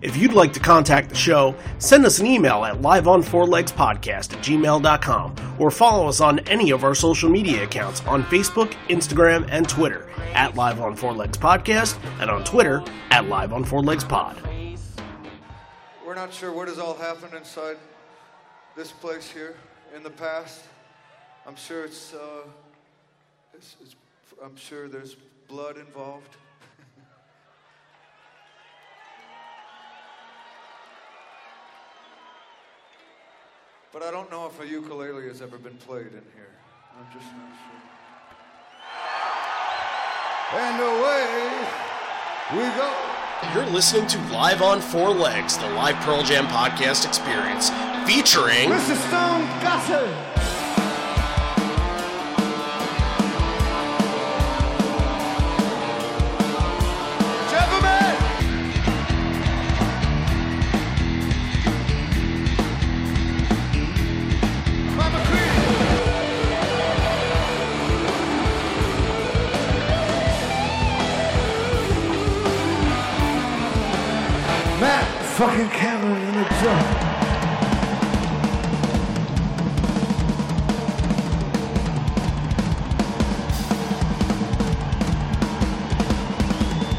If you'd like to contact the show, send us an email at liveonfourlegspodcast at gmail.com or follow us on any of our social media accounts on Facebook, Instagram, and Twitter at Live on Four Legs Podcast and on Twitter at Live on Four Legs Pod. We're not sure what has all happened inside this place here in the past. I'm sure it's, uh, it's, it's I'm sure there's blood involved. but I don't know if a ukulele has ever been played in here. I'm just not sure. And away we go. You're listening to Live on Four Legs, the live Pearl Jam podcast experience, featuring Mr. Stone Gossard. Fucking camera in the drum.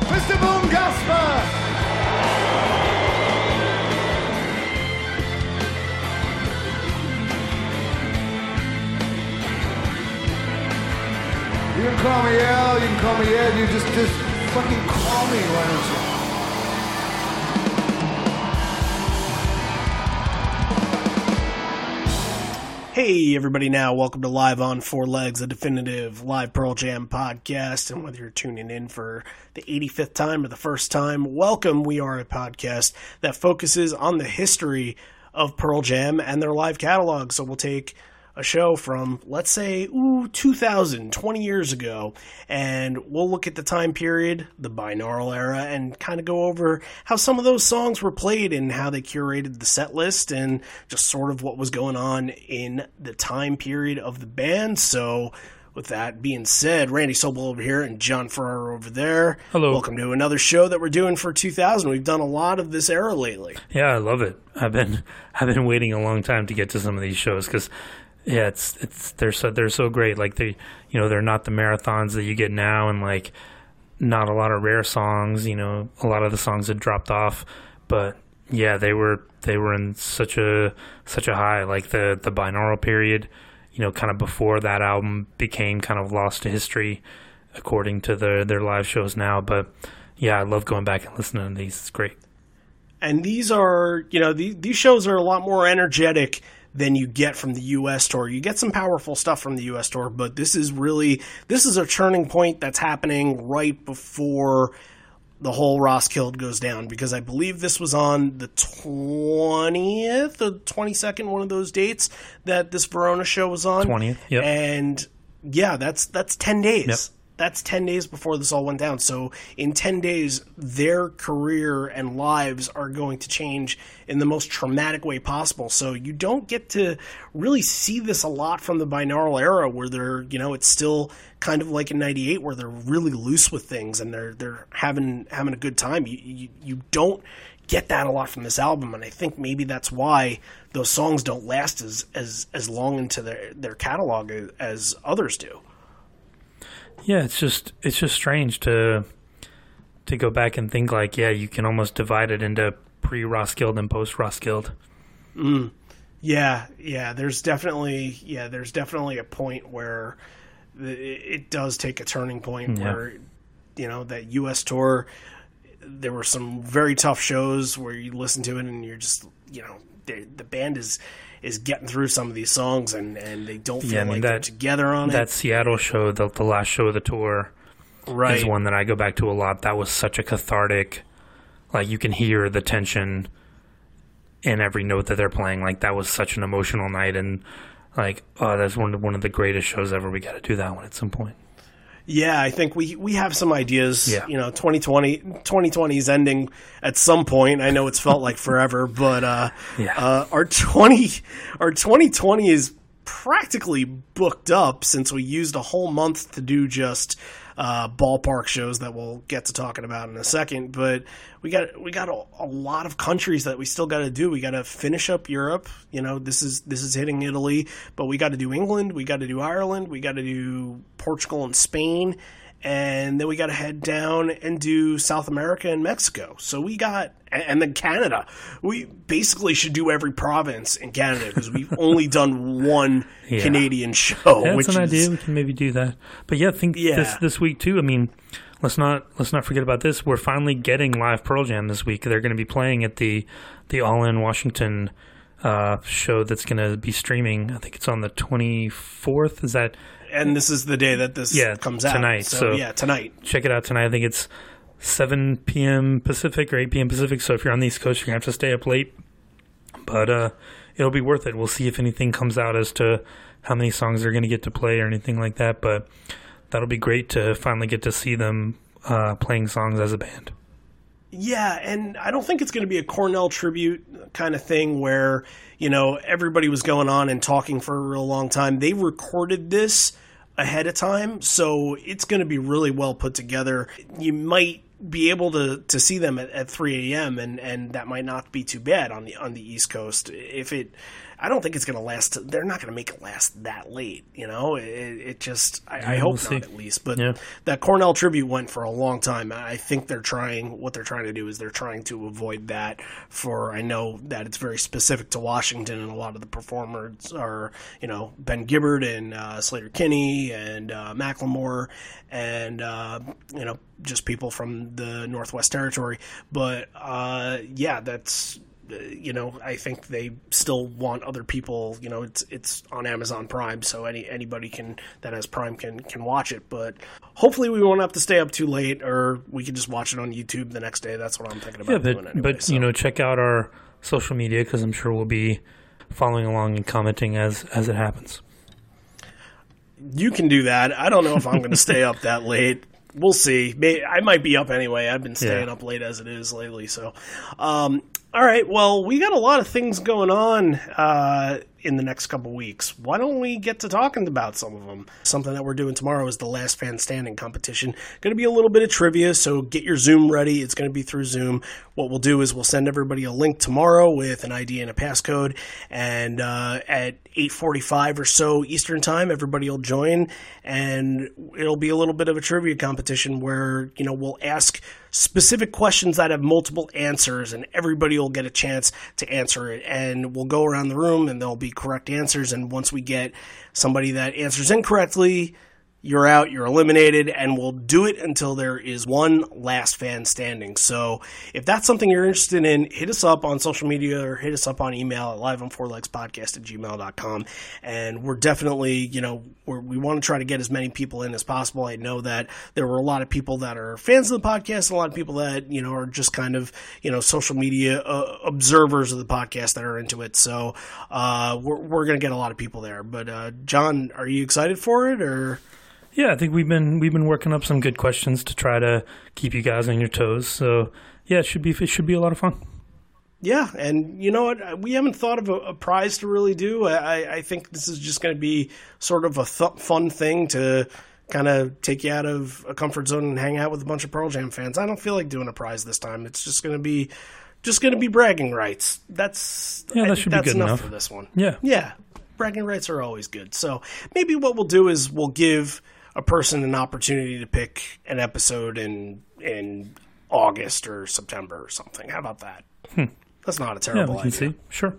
Mr. Boone Gasper! You can call me Al, you can call me Ed, you just, just fucking call me, why don't you? Hey, everybody, now welcome to Live on Four Legs, a definitive live Pearl Jam podcast. And whether you're tuning in for the 85th time or the first time, welcome. We are a podcast that focuses on the history of Pearl Jam and their live catalog. So we'll take a show from, let's say, ooh, 2000, 20 years ago, and we'll look at the time period, the binaural era, and kind of go over how some of those songs were played and how they curated the set list and just sort of what was going on in the time period of the band. So, with that being said, Randy Sobel over here and John Ferraro over there. Hello. Welcome to another show that we're doing for 2000. We've done a lot of this era lately. Yeah, I love it. I've been I've been waiting a long time to get to some of these shows because yeah, it's it's they're so they're so great. Like they you know they're not the marathons that you get now, and like not a lot of rare songs. You know, a lot of the songs had dropped off, but yeah, they were they were in such a such a high. Like the the binaural period, you know, kind of before that album became kind of lost to history, according to the their live shows now. But yeah, I love going back and listening to these. It's great. and these are you know these, these shows are a lot more energetic than you get from the US tour. You get some powerful stuff from the US tour, but this is really this is a turning point that's happening right before the whole Roskilde goes down because I believe this was on the 20th, the 22nd, one of those dates that this Verona show was on. 20th, yep. And yeah, that's that's 10 days. Yep. That's 10 days before this all went down. So in 10 days, their career and lives are going to change in the most traumatic way possible. So you don't get to really see this a lot from the binaural era where they're, you know, it's still kind of like in 98 where they're really loose with things and they're they're having having a good time. You you, you don't get that a lot from this album and I think maybe that's why those songs don't last as as as long into their their catalog as, as others do. Yeah, it's just it's just strange to to go back and think like, yeah, you can almost divide it into pre Roskilde and post Roskilde. Mm. Yeah, yeah. There's definitely yeah. There's definitely a point where it does take a turning point Yeah. where you know that U.S. tour. There were some very tough shows where you listen to it and you're just you know the the band is is getting through some of these songs and and they don't feel Yeah, I mean, like they're together on it. That Seattle show, the the last show of the tour. Right. is one that I go back to a lot. That was such a cathartic. Like you can hear the tension in every note that they're playing. Like that was such an emotional night, and like oh, that's one of, one of the greatest shows ever. We got to do that one at some point. Yeah, I think we we have some ideas. Yeah. You know, 2020 2020 is ending at some point. I know it's felt like forever, but uh, Yeah. uh, our 20 our 2020 is practically booked up since we used a whole month to do just uh, ballpark shows that we'll get to talking about in a second. But we got we got a, a lot of countries that we still got to do. We got to finish up Europe. You know, this is this is hitting Italy, but we got to do England. We got to do Ireland. We got to do Portugal and Spain and then we got to head down and do South America and Mexico. So we got, and then Canada. We basically should do every province in Canada because we've only done one Yeah. Canadian show. That's an is, idea. We can maybe do that. But yeah, I think Yeah. this this week too. I mean, let's not let's not forget about this. We're finally getting live Pearl Jam this week. They're going to be playing at the the All In Washington uh, show that's going to be streaming. I think it's on the twenty fourth. Is that And this is the day that this Yeah, comes out tonight, So, so- yeah, tonight. check it out tonight. I think it's 7 p.m. Pacific or 8 p.m. Pacific. So if you're on the East Coast, you're gonna have to stay up late. But uh, it'll be worth it. We'll see if anything comes out as to how many songs they're gonna get to play or anything like that. But that'll be great to finally get to see them uh, playing songs as a band. Yeah, and I don't think it's going to be a Cornell tribute kind of thing where, you know, everybody was going on and talking for a real long time. They recorded this ahead of time, so it's going to be really well put together. You might be able to, to see them at, at 3 a.m. and and that might not be too bad on the on the East Coast. If it, I don't think it's going to last. They're not going to make it last that late. You know, it, it just. I, I hope we'll see. not at least. But Yeah. that Cornell tribute went for a long time. I think they're trying. What they're trying to do is they're trying to avoid that. For I know that it's very specific to Washington, and a lot of the performers are you know Ben Gibbard and uh, Sleater-Kinney and uh, Macklemore, and uh, you know just people from the Northwest Territory. But uh, yeah, that's you know, I think they still want other people. You know, it's it's on Amazon Prime, so any anybody can that has Prime can can watch it. But hopefully, we won't have to stay up too late, or we can just watch it on YouTube the next day. That's what I'm thinking about Yeah, doing. but Anyway, but so. you know, check out our social media because I'm sure we'll be following along and commenting as as it happens. you can do that. I don't know if I'm going to stay up that late. We'll see. I might be up anyway. I've been staying Yeah. up late as it is lately. So, um, all right. Well, we got a lot of things going on uh, in the next couple weeks. Why don't we get to talking about some of them? Something that we're doing tomorrow is the Last Fan Standing competition. Going to be a little bit of trivia, so get your Zoom ready. It's going to be through Zoom. What we'll do is we'll send everybody a link tomorrow with an ID and a passcode, and uh, at 8:45 or so Eastern time, everybody will join, and it'll be a little bit of a trivia competition where you know we'll ask specific questions that have multiple answers, and everybody will get a chance to answer it. And we'll go around the room, and there'll be correct answers. And once we get somebody that answers incorrectly, you're out, you're eliminated, and we'll do it until there is one last fan standing. So if that's something you're interested in, hit us up on social media or hit us up on email at live on four legs at gmail.com. And we're definitely, you know, we want to try to get as many people in as possible. I know that there were a lot of people that are fans of the podcast and a lot of people that, you know, are just kind of, you know, social media uh, observers of the podcast that are into it. So uh, we're, we're going to get a lot of people there. But uh, John, are you excited for it or? Yeah, I think we've been we've been working up some good questions to try to keep you guys on your toes. So yeah, it should be it should be a lot of fun. Yeah, and you know what? We haven't thought of a, a prize to really do. I, I think this is just going to be sort of a th- fun thing to kind of take you out of a comfort zone and hang out with a bunch of Pearl Jam fans. I don't feel like doing a prize this time. It's just going to be just going to be bragging rights. That's Yeah, that should be good enough. for this one. Yeah. Yeah, bragging rights are always good. So maybe what we'll do is we'll give a person an opportunity to pick an episode in in August or September or something. How about that? That's not a Hmm. Yeah, terrible can idea. see. Sure.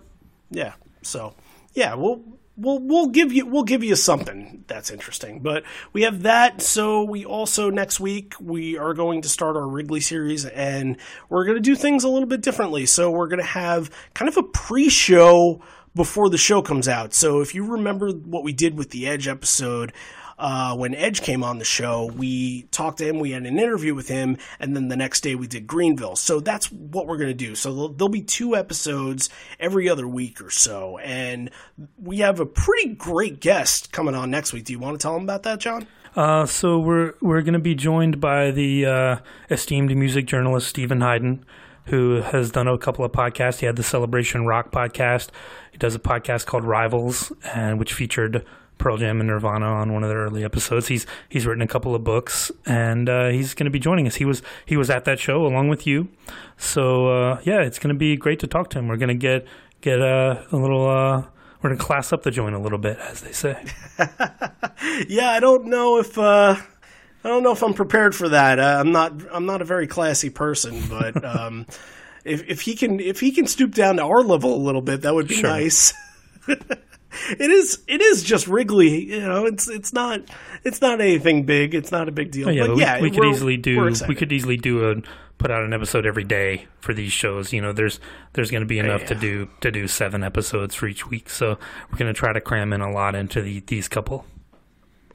Yeah. So yeah, we'll we'll we'll give you we'll give you something that's interesting. But we have that. So we also next week we are going to start our Wrigley series, and we're going to do things a little bit differently. So we're going to have kind of a pre-show before the show comes out. So if you remember what we did with the Edge episode. Uh, when Edge came on the show, we talked to him, we had an interview with him, and then the next day we did Greenville. So that's what we're going to do. So there'll, there'll be two episodes every other week or so. And we have a pretty great guest coming on next week. Do you want to tell him about that, John? Uh, so we're we're going to be joined by the uh, esteemed music journalist Steven Hyden. who has done a couple of podcasts. He had the Celebration Rock podcast. He does a podcast called Rivals, and which featured Pearl Jam and Nirvana on one of their early episodes. He's he's written a couple of books, and uh, he's going to be joining us. He was he was at that show along with you, so uh, yeah, it's going to be great to talk to him. We're going to get get uh, a little. Uh, we're going to class up the joint a little bit, as they say. yeah, I don't know if uh, I don't know if I'm prepared for that. Uh, I'm not. I'm not a very classy person, but um, if if he can if he can stoop down to our level a little bit, that would be Sure. nice. it is. It is just Wrigley. You know, it's it's not it's not anything big. It's not a big deal. Oh, yeah, but but we, we could easily do we could easily do a put out an episode every day for these shows. You know, there's there's going to be enough to Yeah. do to do seven episodes for each week. So we're going to try to cram in a lot into the, these couple.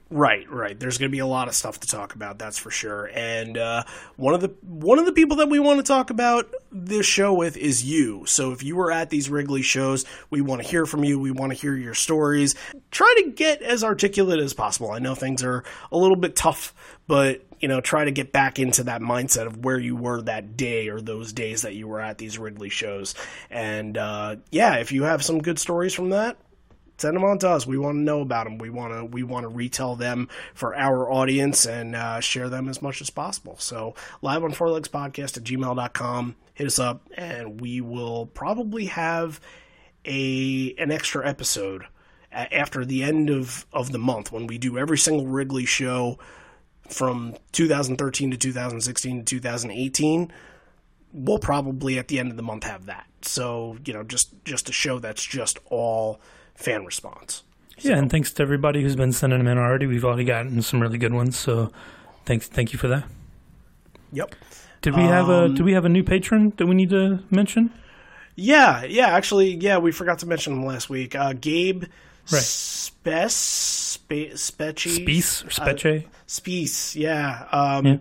Right, right. There's going to be a lot of stuff to talk about, that's for sure. And uh, one of the one of the people that we want to talk about this show with is you. So if you were at these Wrigley shows, we want to hear from you. We want to hear your stories. Try to get as articulate as possible. I know things are a little bit tough, but you know, try to get back into that mindset of where you were that day or those days that you were at these Wrigley shows. And uh, yeah, if you have some good stories from that, send them on to us. We want to know about them. We want to we want to retell them for our audience and uh, share them as much as possible. So live on four legs podcast at gmail.com. Hit us up and we will probably have a an extra episode after the end of, of the month when we do every single Wrigley show from 2013 to 2016 to 2018 we'll probably at the end of the month have that so you know just just a show that's just all fan response Yeah, and thanks to everybody who's been sending them in already. We've already gotten some really good ones. So thanks, thank you for that. yep Did we have a Um, Do we have a new patron that we need to mention? yeah yeah actually yeah we forgot to mention him last week uh gabe Right. Spes Spe- Specci Peace or Speche? Spies, yeah. Um, Yeah.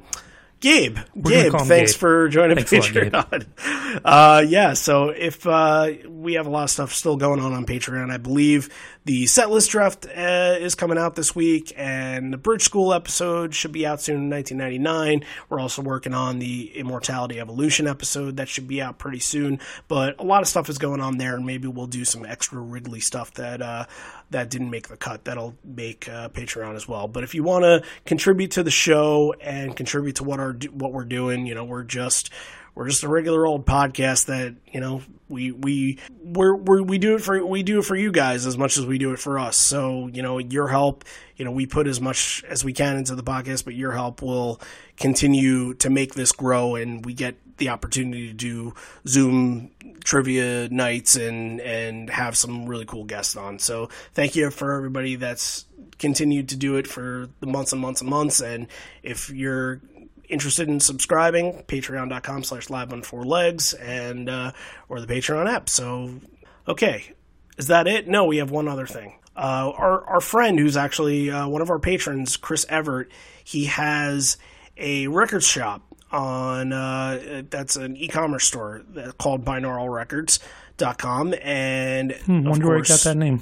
Gabe, gonna Gabe, thanks Gabe. for joining Thanks a lot, Patreon. uh, yeah, so if uh, we have a lot of stuff still going on on Patreon, I believe the set list draft uh, is coming out this week, and the Bridge School episode should be out soon in 1999. We're also working on the Immortality Evolution episode that should be out pretty soon, but a lot of stuff is going on there, and maybe we'll do some extra Wrigley stuff that uh, that didn't make the cut. That'll make uh, Patreon as well. But if you want to contribute to the show and contribute to what our what we're doing, you know, we're just we're just a regular old podcast that you know we we we're, we're we do it for we do it for you guys as much as we do it for us. So you know, your help, you know, we put as much as we can into the podcast, but your help will continue to make this grow, and we get the opportunity to do Zoom trivia nights and and have some really cool guests on. So thank you for everybody that's continued to do it for the months and months and months. And if you're interested in subscribing, patreon.com slash live on four legs and uh, or the Patreon app. So okay. Is that it? No, we have one other thing. Uh, our our friend who's actually uh, one of our patrons, Chris Everett, he has a record shop on uh, that's an e-commerce store called binauralrecords.com and Hmm, wonder where I course, got that name.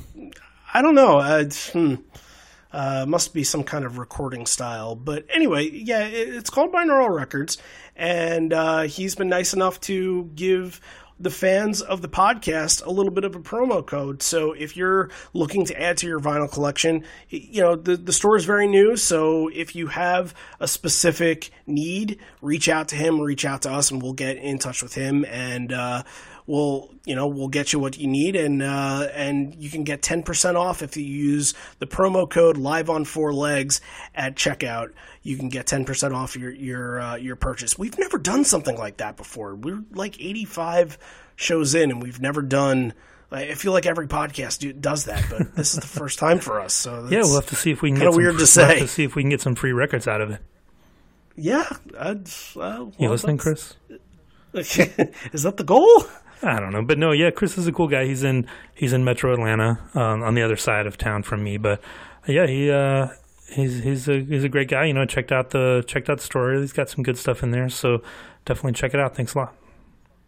I don't know. Uh, it's, hmm. Uh, must be some kind of recording style. But anyway, yeah, it, it's called Binaural Records, and uh, he's been nice enough to give the fans of the podcast a little bit of a promo code. So if you're looking to add to your vinyl collection, you know the the store is very new. So if you have a specific need, reach out to him, reach out to us, and we'll get in touch with him and. Uh, we'll you know we'll get you what you need and uh, and you can get 10% off if you use the promo code live on four legs at checkout you can get 10% off your your uh, your purchase we've never done something like that before we're like 85 shows in and we've never done I feel like every podcast do, does that, but this is the first time for us. So Yeah, we'll have to see if we can get some, weird to we'll have say. to see if we can get some free records out of it. yeah. I'd, You listening, Chris? is that the goal? I don't know, but no, yeah, Chris is a cool guy. He's in he's in Metro Atlanta, um, on the other side of town from me. But yeah, he uh, he's he's a he's a great guy. You know, checked out the checked out the story. He's got some good stuff in there, so definitely check it out. Thanks a lot.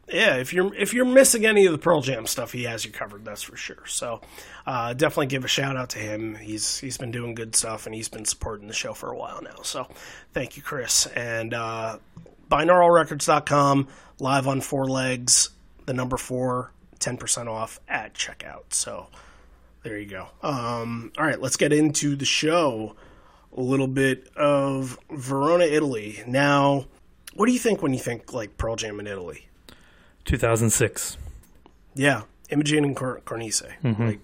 yeah, if you're if you're missing any of the Pearl Jam stuff, he has you covered. That's for sure. So uh, definitely give a shout out to him. He's he's been doing good stuff and he's been supporting the show for a while now. So thank you, Chris. And uh, binauralrecords.com, live on four legs, the number four, 10% off at checkout. So there you go. Um, all right, let's get into the show. A little bit of Verona, Italy. Now, what do you think when you think like Pearl Jam in Italy? 2006. Yeah, Immagine in Car- Cornice. Mm-hmm. Like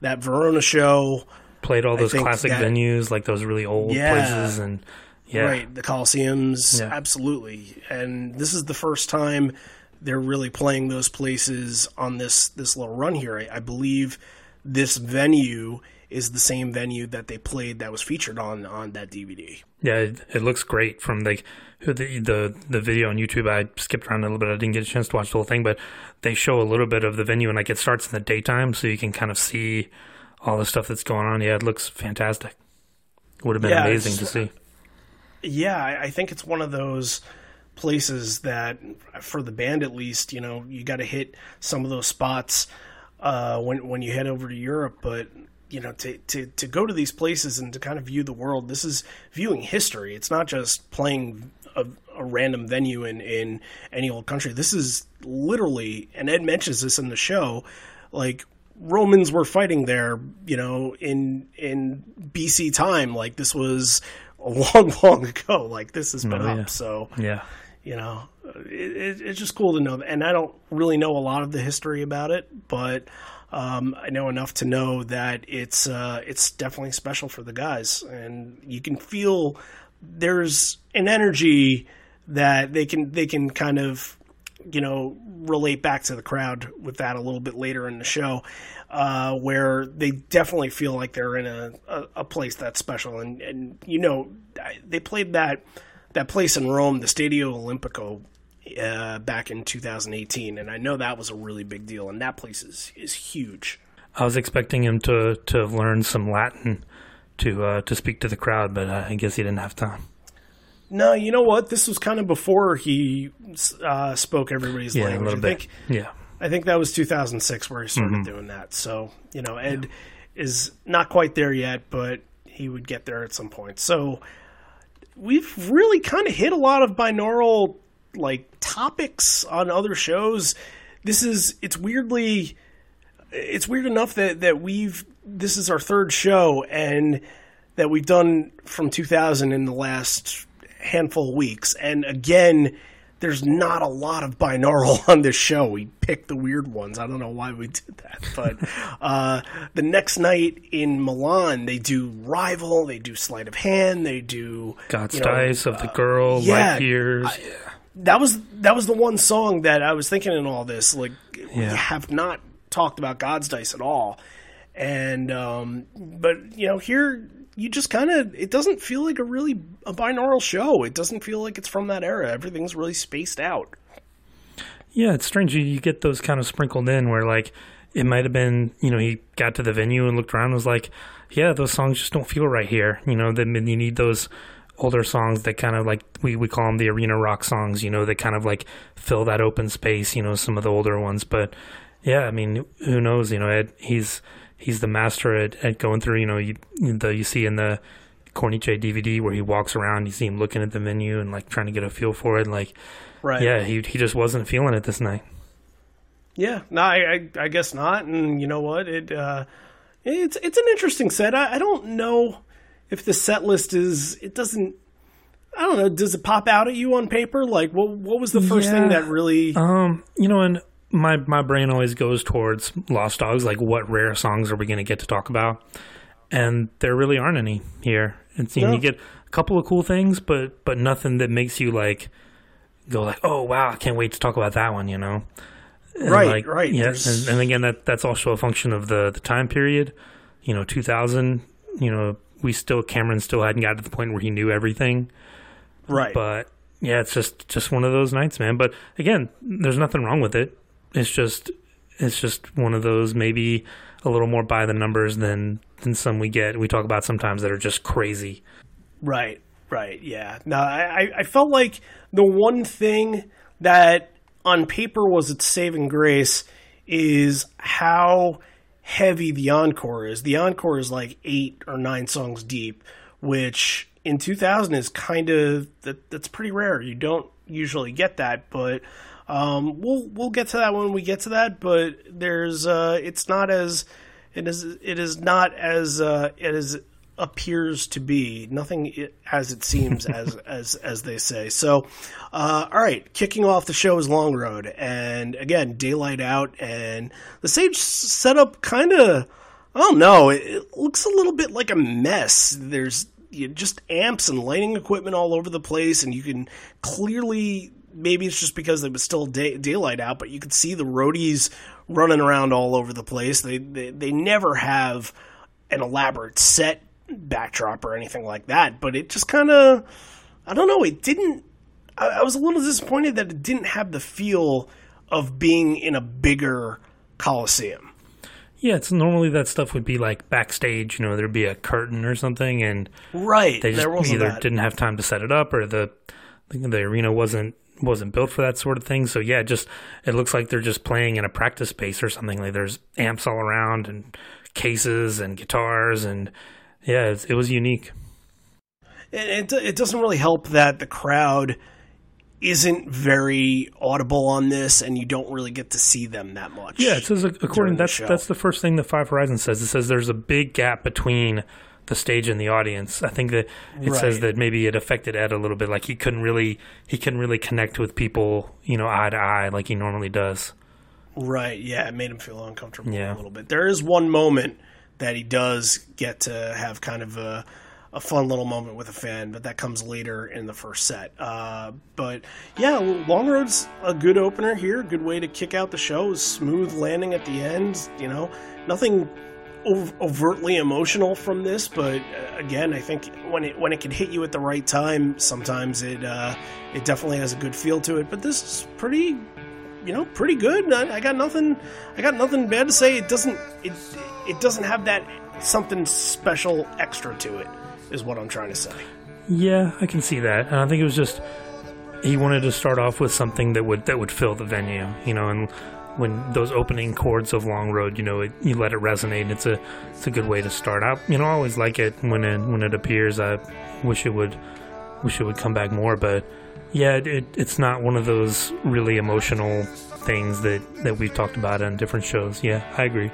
that Verona show. Played all those classic that- venues, like those really old Yeah. places, and yeah, Right, the Coliseums, Yeah. absolutely. And this is the first time they're really playing those places on this this little run here. I, I believe this venue is the same venue that they played that was featured on on that DVD. yeah, it, it looks great from like the, the the video on YouTube. I skipped around a little bit. I didn't get a chance to watch the whole thing, but they show a little bit of the venue, and like it starts in the daytime, so you can kind of see all the stuff that's going on. Yeah, it looks fantastic. Would have been Yeah, amazing to see. Uh, yeah, I, I think it's one of those places that, for the band at least, you know, you got to hit some of those spots uh, when when you head over to Europe. But you know, to, to to go to these places and to kind of view the world, this is viewing history. It's not just playing a, a random venue in in any old country. This is literally, and Ed mentions this in the show, like Romans were fighting there, you know, in in BC time. Like this was a long, long ago. Like this has been Oh, up. So Yeah, you know, it, it, it's just cool to know. And I don't really know a lot of the history about it, but um, I know enough to know that it's uh, it's definitely special for the guys, and you can feel there's an energy that they can they can kind of you know relate back to the crowd with that a little bit later in the show uh, where they definitely feel like they're in a, a, a place that's special and, and you know they played that that place in Rome the Stadio Olimpico uh, back in 2018 and I know that was a really big deal and that place is, is huge I was expecting him to to have learned some Latin to uh, to speak to the crowd, but uh, I guess he didn't have time. no you know what this was kind of before he uh, spoke everybody's Yeah, a language little I bit. think Yeah, I think that was 2006 where he started Mm-hmm. doing that. So, you know, Ed is not quite there yet, but he would get there at some point. So, we've really kind of hit a lot of binaural like topics on other shows. This is it's weirdly it's weird enough that that we've this is our third show and that we've done from 2000 in the last handful of weeks. And again, there's not a lot of binaural on this show. We picked the weird ones. I don't know why we did that, but uh, the next night in Milan, they do Rival, they do Sleight of Hand, they do God's you know, Dice of the Girl, yeah, Light Years. that was that was the one song that I was thinking in all this. Like we have not talked about God's Dice at all, and um, but you know here you just kind of it doesn't feel like a really a binaural show. It doesn't feel like it's from that era. Everything's really spaced out. Yeah, it's strange. You, you get those kind of sprinkled in where, like, it might have been, you know, he got to the venue and looked around and was like, yeah, those songs just don't feel right here. You know, then you need those older songs that kind of like, we, we call them the arena rock songs, you know, that kind of like fill that open space, you know, some of the older ones. But yeah, I mean, who knows? You know, Ed, he's, he's the master at, at going through, you know, you, the, you see in the, Cornice DVD where he walks around, you see him looking at the menu and like trying to get a feel for it. Like, Right. yeah, he he just wasn't feeling it this night. Yeah, no, I, I, I guess not. And you know what? It uh, it's it's an interesting set. I, I don't know if the set list is. It doesn't. I don't know. Does it pop out at you on paper? Like, what what was the first thing that really? Um, you know, and my my brain always goes towards Lost Dogs. Like, what rare songs are we going to get to talk about? And there really aren't any here. You, No. you get a couple of cool things, but but nothing that makes you like go like, oh wow, I can't wait to talk about that one. You know, And, Right, like, right. Yeah, and, and again, that that's also a function of the the time period. You know, two thousand. You know, we still Cameron still hadn't got to the point where he knew everything. right. But yeah, it's just just one of those nights, man. But again, there's nothing wrong with it. It's just it's just one of those maybe a little more by the numbers than than some we get. We talk about sometimes that are just crazy. Right, right, yeah. No, I, I- I felt like the one thing that on paper was its saving grace is how heavy the encore is. The encore is like eight or nine songs deep, which in 2000 is kind of that that's pretty rare. You don't usually get that, but um, we'll we'll get to that when we get to that. But there's uh, it's not as it is it is not as uh, it is appears to be. Nothing as it seems, as as as they say. So, uh, all right, kicking off the show is Long Road, and again, daylight out, and the stage setup kind of. I don't know. It, it looks a little bit like a mess. There's you know, just amps and lighting equipment all over the place, and you can clearly maybe it's just because it was still day, daylight out, but you could see the roadies running around all over the place. They they, they never have an elaborate set backdrop or anything like that, but it just kind of I don't know. It didn't. I, I was a little disappointed that it didn't have the feel of being in a bigger coliseum. Yeah, it's normally that stuff would be like backstage. You know, there'd be a curtain or something, and right they just either that. didn't have time to set it up, or the the arena wasn't wasn't built for that sort of thing. So yeah, just it looks like they're just playing in a practice space or something. Like there's amps all around and cases and guitars, and yeah, it's, it was unique. it, it, it doesn't really help that the crowd isn't very audible on this, and you don't really get to see them that much. Yeah, it says according during the that's that's the first thing that Five Horizons says. It says there's a big gap between the stage and the audience. I think that it says that maybe it affected Ed a little bit. Like he couldn't really he couldn't really connect with people, you know, eye to eye like he normally does. Right, yeah, it made him feel uncomfortable Yeah. a little bit. There is one moment that he does get to have kind of a, a fun little moment with a fan, but that comes later in the first set. Uh, but yeah, Long Road's a good opener here, good way to kick out the show. Smooth landing at the end, you know, nothing ov- overtly emotional from this, but uh, again, I think when it when it can hit you at the right time, sometimes it uh, it definitely has a good feel to it. But this is pretty you know, pretty good. I, I got nothing. I got nothing bad to say. It doesn't. It it doesn't have that something special extra to it. Is what I'm trying to say. Yeah, I can see that. And I think it was just he wanted to start off with something that would that would fill the venue, you know, and when those opening chords of Long Road, you know, it, you let it resonate. It's a it's a good way to start out. You know, I always like it when it when it appears. I wish it would wish it would come back more, but yeah, it, it it's not one of those really emotional things that that we've talked about on different shows. Yeah, I agree.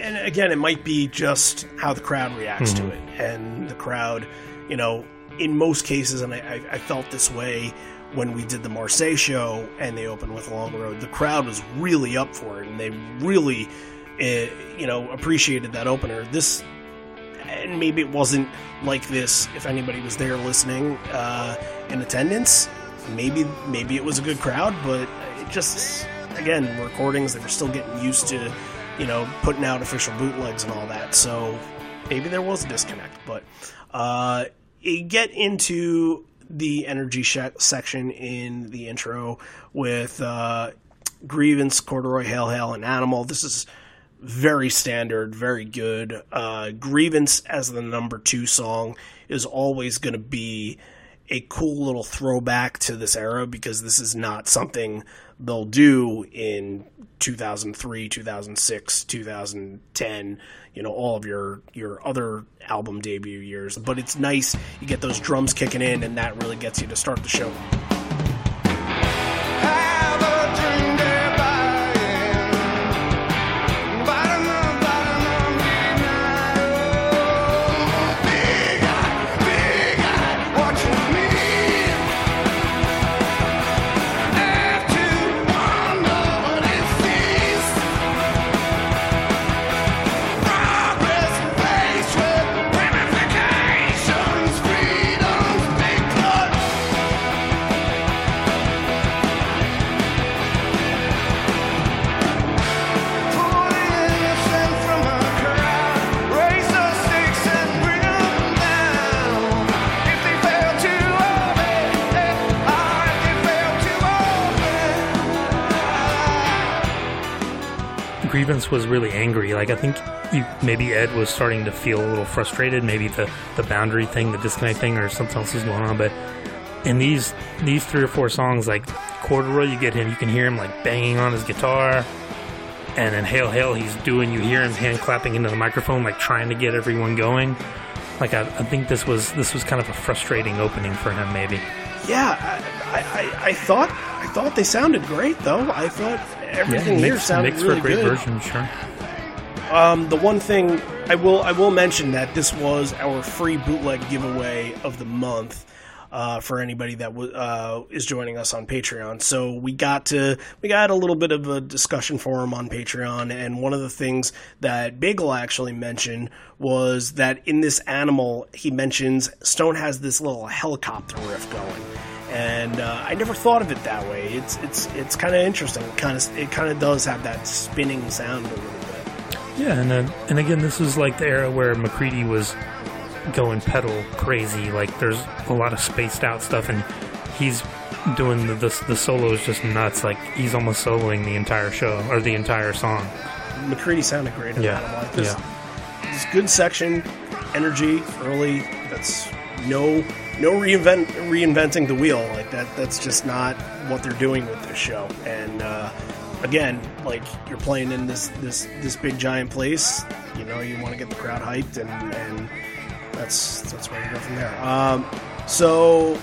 And again, it might be just how the crowd reacts to mm-hmm. it, and the crowd, you know, in most cases, and I, I felt this way when we did the Marseille show and they opened with Long Road. The crowd was really up for it, and they really, uh, you know, appreciated that opener. This and maybe it wasn't like this if anybody was there listening uh, in attendance maybe maybe it was a good crowd but it just again recordings they were still getting used to you know putting out official bootlegs and all that so maybe there was a disconnect but uh, you get into the energy section in the intro with uh, grievance corduroy hail hail and animal this is very standard, very good. Uh, Grievance as the number two song is always going to be a cool little throwback to this era because this is not something they'll do in 2003, 2006, 2010, you know, all of your your other album debut years. But it's nice you get those drums kicking in and that really gets you to start the show. Grievance was really angry. Like I think you, maybe Ed was starting to feel a little frustrated. Maybe the the boundary thing, the disconnect thing, or something else was going on. But in these these three or four songs, like Corduroy, you get him. You can hear him like banging on his guitar, and then Hail Hail, he's doing. You hear him hand clapping into the microphone, like trying to get everyone going. Like I, I think this was this was kind of a frustrating opening for him, maybe. Yeah, I, I, I thought I thought they sounded great though. I thought everything here mix, sounded mix really for a great good. version, sure. Um, the one thing I will I will mention that this was our free bootleg giveaway of the month. Uh, for anybody that w- uh, is joining us on Patreon, so we got to we got a little bit of a discussion forum on Patreon, and one of the things that Bagel actually mentioned was that in this animal, he mentions Stone has this little helicopter riff going, and uh, I never thought of it that way. It's it's it's kind of interesting. Kind of it kind of does have that spinning sound a little bit. Yeah, and uh, and again, this was like the era where McCready was going pedal crazy. Like there's a lot of spaced out stuff, and he's doing the the, the solo is just nuts. Like he's almost soloing the entire show or the entire song. McCready sounded great Yeah, that. Like this, yeah. this good section, energy early. That's no no reinvent reinventing the wheel. Like that. That's just not what they're doing with this show. And uh, again, like you're playing in this this this big giant place. You know, you want to get the crowd hyped, and and that's that's where you go from there. Um, so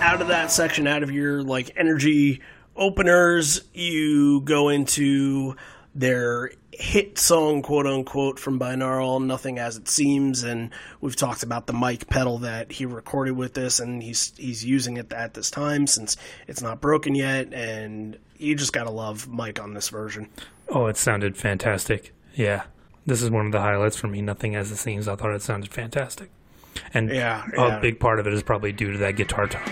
out of that section, out of your like energy openers, you go into their hit song, quote unquote, from Binaural, Nothing As It Seems, and we've talked about the mic pedal that he recorded with this, and he's he's using it at this time since it's not broken yet, and you just gotta love Mike on this version. Oh, it sounded fantastic. Yeah, this is one of the highlights for me. Nothing as it seems. I thought it sounded fantastic, and Yeah, a yeah. big part of it is probably due to that guitar tone.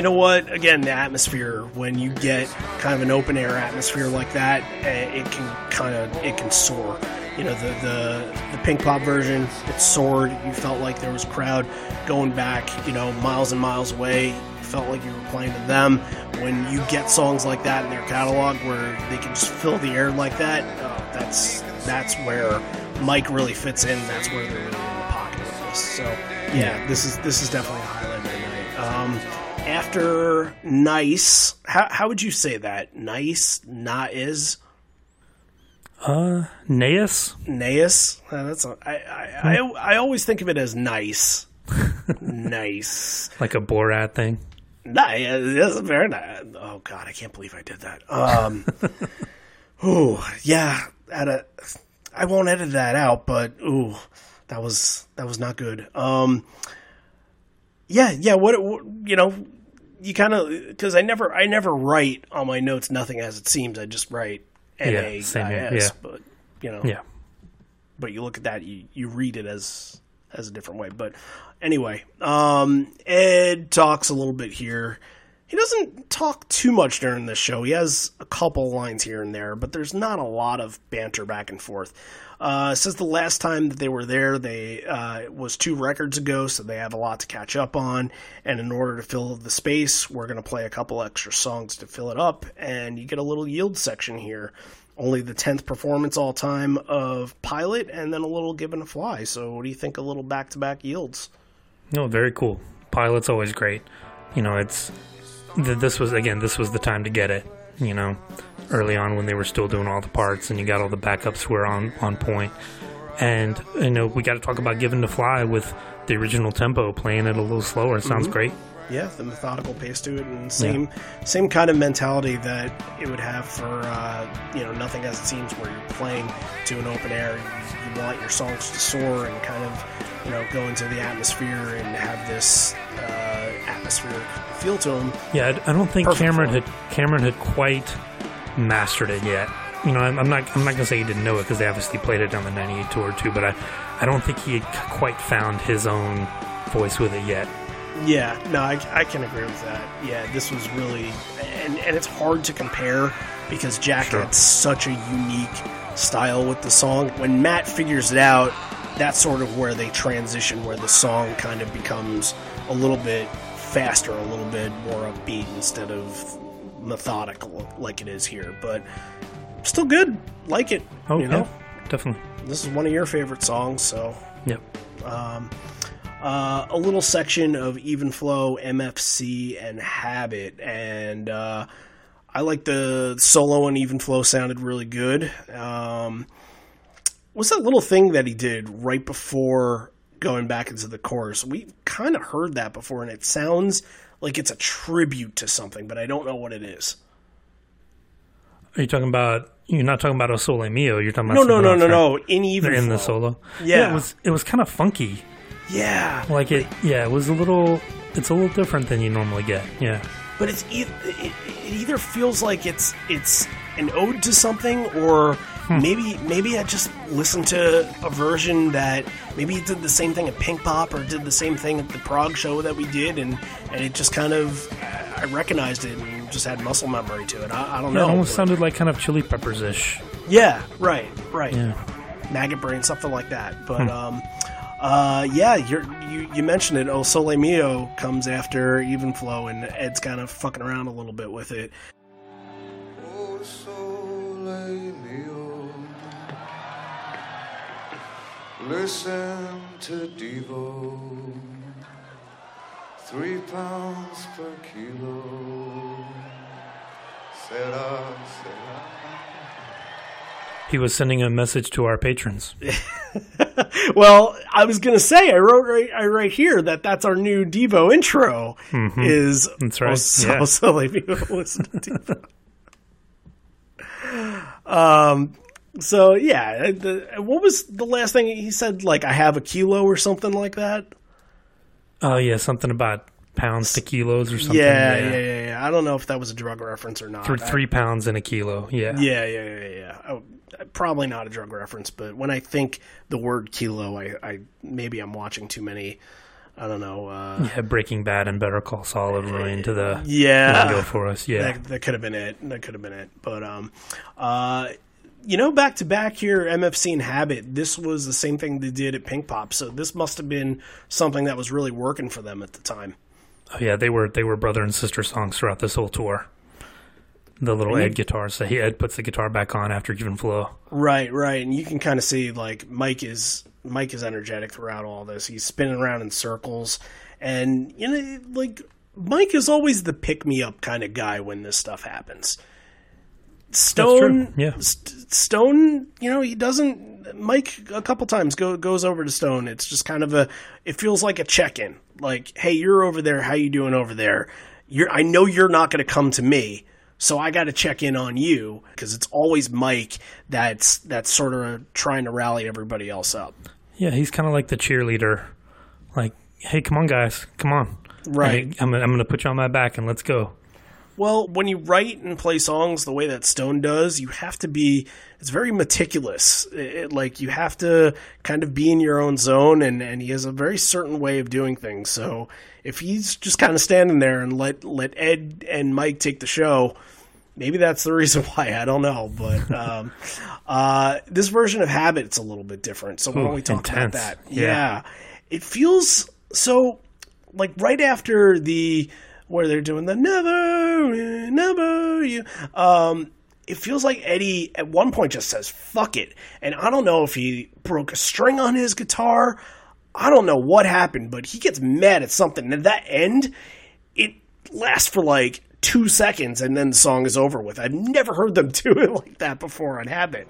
You know what? Again, the atmosphere when you get kind of an open air atmosphere like that, eh, it can kind of it can soar. You know, the the the Pinkpop version, it soared. You felt like there was crowd going back, you know, miles and miles away. You felt like you were playing to them. When you get songs like that in their catalog where they can just fill the air like that, uh, that's that's where Mike really fits in. That's where they're really in the pocket with this. So yeah, this is this is definitely a highlight of the night. Um, after nice, how how would you say that? Nice, not is Uh, Naeus? Naeus. That's a, I, I, I I always think of it as nice, nice. like a Borat thing. Nice. That's very nice. Oh God, I can't believe I did that. Um, ooh, yeah. At a, I won't edit that out, but ooh, that was that was not good. Um, yeah, yeah. What, what you know, you kind of because I never I never write on my notes nothing as it seems. I just write N A Yeah, same here, I S. But you know, Yeah. but you look at that, you, you read it as as a different way. But anyway, um, Ed talks a little bit here. He doesn't talk too much during this show. He has a couple lines here and there, but there's not a lot of banter back and forth. Uh, says the last time that they were there, they uh, was two records ago, so they have a lot to catch up on. And in order to fill the space, we're going to play a couple extra songs to fill it up, and you get a little yield section here only the 10th performance all time of Pilot, and then a little Given a Fly. So, what do you think A little back to back yields? No, very cool. Pilot's always great. You know, it's th- this was again, this was the time to get it. You know, early on when they were still doing all the parts and you got all the backups were on on point. And you know, we got to talk about Given to Fly with the original tempo, playing it a little slower. It sounds great. Yeah, the methodical pace to it, and same same kind of mentality that it would have for uh, you know nothing as it seems, where you're playing to an open air. You, you want your songs to soar and kind of you know go into the atmosphere and have this uh, atmospheric feel to them. Yeah, I, I don't think Perfect Cameron had Cameron had quite mastered it yet. You know, I'm, I'm not I'm not gonna say he didn't know it because they obviously played it on the '98 tour too, but I I don't think he had quite found his own voice with it yet. Yeah, no, I, I can agree with that. Yeah, this was really, and, and it's hard to compare because Jack Sure. had such a unique style with the song. When Matt figures it out, that's sort of where they transition, where the song kind of becomes a little bit faster, a little bit more upbeat instead of methodical like it is here. But still good, like it. Oh, you know, yeah, definitely. this is one of your favorite songs, so Yep. uh, a little section of even flow, MFC, and habit, and uh, I like the solo and even flow sounded really good. Um, what's that little thing that he did right before going back into the chorus? We've kind of heard that before, and it sounds like it's a tribute to something, but I don't know what it is. Are you talking about? You're not talking about O Sole Mio. You're talking No, about no, no, something no, no. In even in the solo. Yeah. it was it was kind of funky. Yeah, Like it, yeah, it was a little. It's a little different than you normally get. Yeah, but it's it, it either feels like it's it's an ode to something or maybe maybe I just listened to a version that maybe it did the same thing at Pinkpop or did the same thing at the Prague show that we did and and it just kind of I recognized it and just had muscle memory to it. I, I don't yeah know. it almost sounded like kind of Chili Peppers ish. yeah, right, right. Yeah, maggot brain, something like that. But um, uh, yeah, you're, you you mentioned it. Oh, Sole Mio comes after Even Flow, and Ed's kind of fucking around a little bit with it. Oh, sole mio. Listen to Devo. Three pounds per kilo. Será, será. he was sending a message to our patrons. Well, I was gonna say I wrote right I right here that that's our new Devo intro. Is Mm-hmm. That's right, so, yeah. Sole Mio. Listen to Devo. um. So yeah, the, what was the last thing he said? Like I have a kilo or something like that. Oh yeah, something about pounds to kilos or something. Yeah, yeah, yeah, yeah. I don't know if that was a drug reference or not. Three, three pounds in a kilo. Yeah. Yeah, yeah, yeah, yeah. Oh, probably not a drug reference, but when I think the word kilo, I, I maybe I'm watching too many. I don't know. Uh, Yeah, Breaking Bad and Better Call Saul have run into the yeah, lingo for us. Yeah, that, that could have been it. That could have been it. But um, uh, you know, back to back here, MFC and Habit. This was the same thing they did at Pinkpop. So this must have been something that was really working for them at the time. oh, yeah, they were they were brother and sister songs throughout this whole tour. The little Ed guitars. So he Ed puts the guitar back on after Even Flow. Right, right, and you can kind of see like Mike is Mike is energetic throughout all this. He's spinning around in circles, and you know, like Mike is always the pick me up kind of guy when this stuff happens. Stone, yeah. St- Stone, you know, he doesn't. Mike a couple times go goes over to Stone. It's just kind of a. It feels like a check in. Like, hey, you're over there. How you doing over there? You're. I know you're not going to come to me, so I got to check in on you because it's always Mike that's that's sort of trying to rally everybody else up. Yeah, he's kind of like the cheerleader. Like, hey, come on, guys, come on. Right. Hey, I'm I'm gonna put you on my back and let's go. Well, when you write and play songs the way that Stone does, you have to be. It's very meticulous. It, it- like you have to kind of be in your own zone, and and he has a very certain way of doing things. So if he's just kind of standing there and let let Ed and Mike take the show, maybe that's the reason why. I don't know, but um, uh, this version of Habit it's a little bit different. So why don't we talk intense. about that? Yeah. yeah, it feels so like right after the where they're doing the never never you. Um it feels like Eddie at one point just says fuck it. And I don't know if he broke a string on his guitar. I don't know what happened but he gets mad at something. And that end it lasts for like 2 seconds and then the song is over with. I've never heard them do it like that before on Habit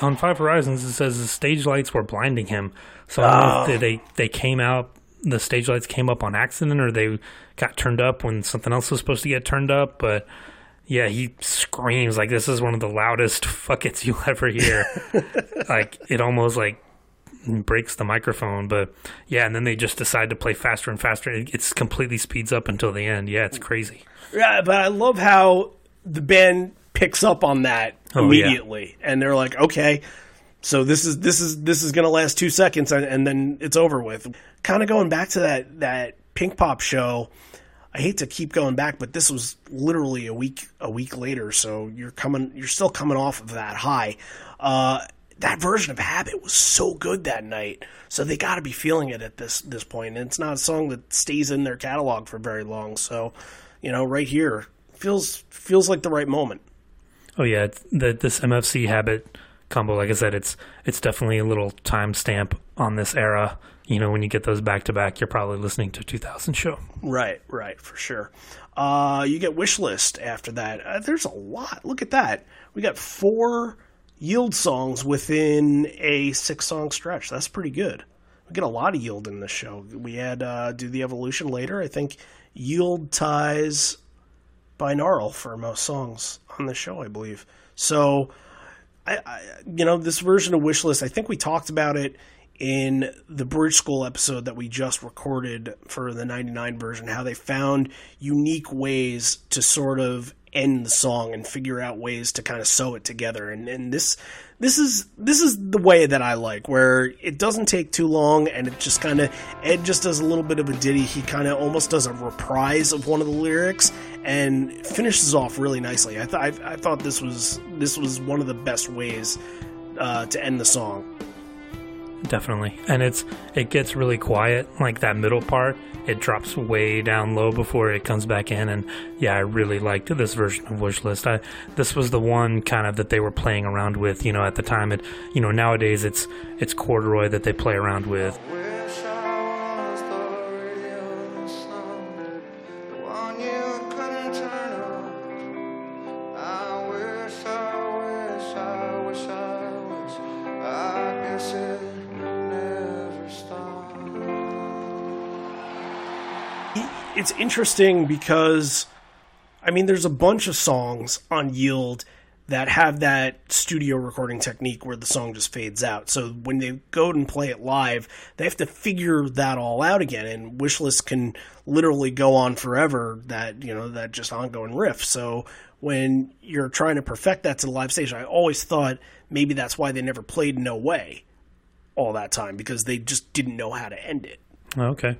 on Five Horizons. It says the stage lights were blinding him. So I don't know if ah. they, they they came out. The stage lights came up on accident, or they got turned up when something else was supposed to get turned up. But yeah, he screams like this is one of the loudest fuck it's you'll ever hear. like it almost like breaks the microphone. But yeah, and then they just decide to play faster and faster. It, it's completely speeds up until the end. Yeah, it's crazy. Yeah, but I love how the band picks up on that Oh, yeah. immediately, and they're like, "Okay, so this is this is this is going to last two seconds, and, and then it's over with." Kind of going back to that that Pinkpop show. I hate to keep going back, but this was literally a week a week later, so you're coming you're still coming off of that high. Uh, that version of Habit was so good that night, so they got to be feeling it at this this point. And it's not a song that stays in their catalog for very long, so you know, right here feels feels like the right moment. Oh yeah, the, this MFC habit combo, like I said, it's it's definitely a little timestamp on this era. You know, when you get those back to back, you're probably listening to 2000 show. Right, right, for sure. Uh, you get wish list after that. Uh, there's a lot. Look at that. We got four yield songs within a six song stretch. That's pretty good. We get a lot of yield in this show. We had uh, do the evolution later. I think yield ties binaural for most songs on the show, I believe. So, I, I you know, this version of Wishlist, I think we talked about it in the Bridge School episode that we just recorded for the 99 version, how they found unique ways to sort of end the song and figure out ways to kind of sew it together. And, and this, this is, this is the way that I like, where it doesn't take too long and it just kind of, Ed just does a little bit of a ditty. He kind of almost does a reprise of one of the lyrics and finishes off really nicely. I, th- I, I thought this was, this was one of the best ways uh, to end the song. Definitely, and it's it gets really quiet. Like that middle part, it drops way down low before it comes back in. And yeah, I really liked this version of Wish List. I, this was the one kind of that they were playing around with. You know, at the time, it you know nowadays it's it's corduroy that they play around with. It's interesting because I mean there's a bunch of songs on Yield that have that studio recording technique where the song just fades out. So when they go and play it live, they have to figure that all out again and Wishlist can literally go on forever that, you know, that just ongoing riff. So when you're trying to perfect that to the live stage, I always thought maybe that's why they never played No Way all that time because they just didn't know how to end it. Oh, okay,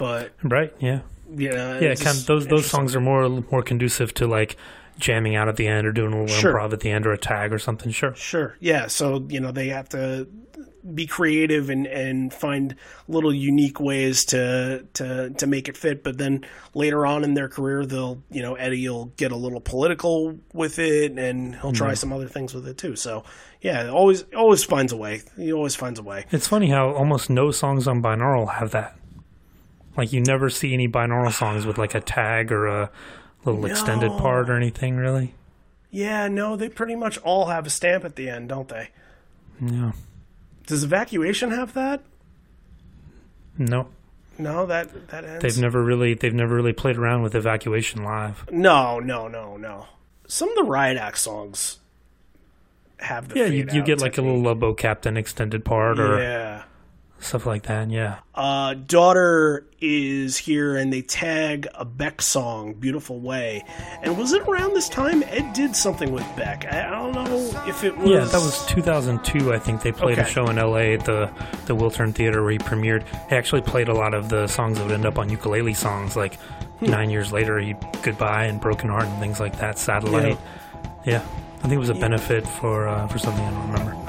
But right, yeah. yeah, yeah, kind of, those those songs are more more conducive to like jamming out at the end or doing a little Sure. improv at the end or a tag or something. Sure. Sure. Yeah. So, you know, they have to be creative and, and find little unique ways to, to, to make it fit. But then later on in their career, they'll, you know, Eddie will get a little political with it and he'll try mm-hmm. some other things with it too. So, yeah, always, always finds a way. He always finds a way. It's funny how almost no songs on binaural have that. Like you never see any binaural songs with like a tag or a little extended part or anything really. Yeah. No, they pretty much all have a stamp at the end, don't they? Yeah. Does evacuation have that? No. No, that, that ends. They've never really they've never really played around with evacuation live. No, no, no, no. Some of the Riot Act songs have the Yeah, you, you get like a little Love Boat Captain extended part or yeah. Stuff like that. Yeah. Uh, daughter is here, and they tag a Beck song, "Beautiful Way." And was it around this time Ed did something with Beck? I, don't know if it was. Yeah, that was 2002. I think they played a show in LA at the the Wiltern Theater where he premiered. He actually played a lot of the songs that would end up on ukulele songs. Like Hmm. nine years later, he Goodbye and Broken Heart and things like that. Satellite. Yeah, I think it was a benefit for uh, for something I don't remember.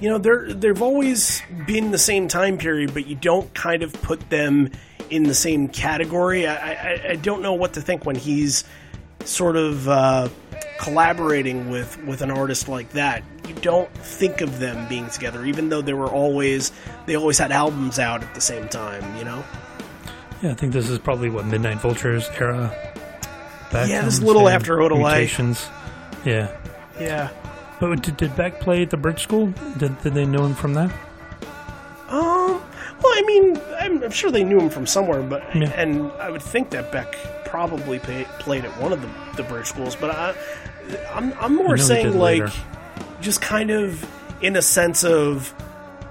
You know, they're they've always been the same time period, but you don't kind of put them in the same category. I I, I don't know what to think when he's sort of uh, collaborating with with an artist like that. You don't think of them being together, even though they were always they always had albums out at the same time. You know. Yeah, I think this is probably what Midnight Vultures era. Yeah, this is a little after Odelay. Yeah, Yeah. But did, did Beck play at the Bridge School? Did, did they know him from that? Um. Well, I mean, I'm, I'm sure they knew him from somewhere, but Yeah. and I would think that Beck probably pay, played at one of the, the bridge schools. But I, I'm I'm more saying like, later. just kind of in a sense of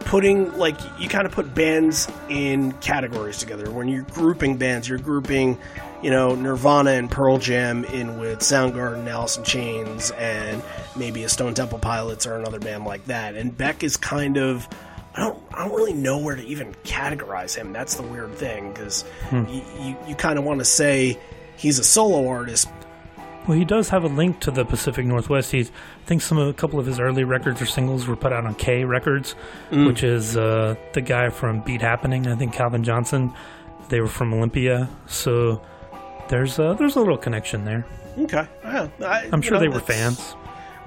putting like you kind of put bands in categories together. When you're grouping bands, you're grouping, you know, Nirvana and Pearl Jam in with Soundgarden, Alice in Chains, and maybe a Stone Temple Pilots or another band like that. And Beck is kind of. I don't, I don't really know where to even categorize him. That's the weird thing because you, you, you kind of want to say he's a solo artist. Well, he does have a link to the Pacific Northwest. He's, I think some of, a couple of his early records or singles were put out on K Records, Mm. which is uh, the guy from Beat Happening. I think Calvin Johnson. They were from Olympia, so there's a, there's a little connection there. Okay, yeah, I, I'm sure know, they were fans.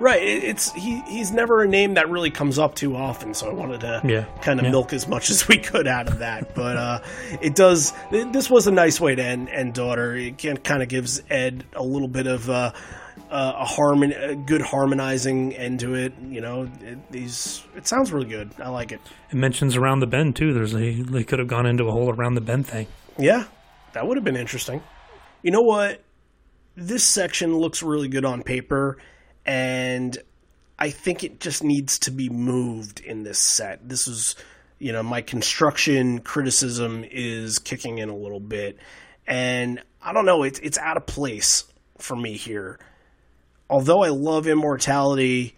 Right. it- It's he. He's never a name that really comes up too often, so I wanted to Yeah, kind of yeah. milk as much as we could out of that. But uh, it does. th- This was a nice way to end, end daughter. It can, kind of gives Ed a little bit of uh, uh, a harmon, a good harmonizing end to it. You know, it, these. It sounds really good. I like it. It mentions around the bend too. There's a they could have gone into a whole around the bend thing. Yeah, that would have been interesting. You know what? This section looks really good on paper, and I think it just needs to be moved in this set. This is, you know, my construction criticism is kicking in a little bit, and I don't know. It's it's out of place for me here. Although I love immortality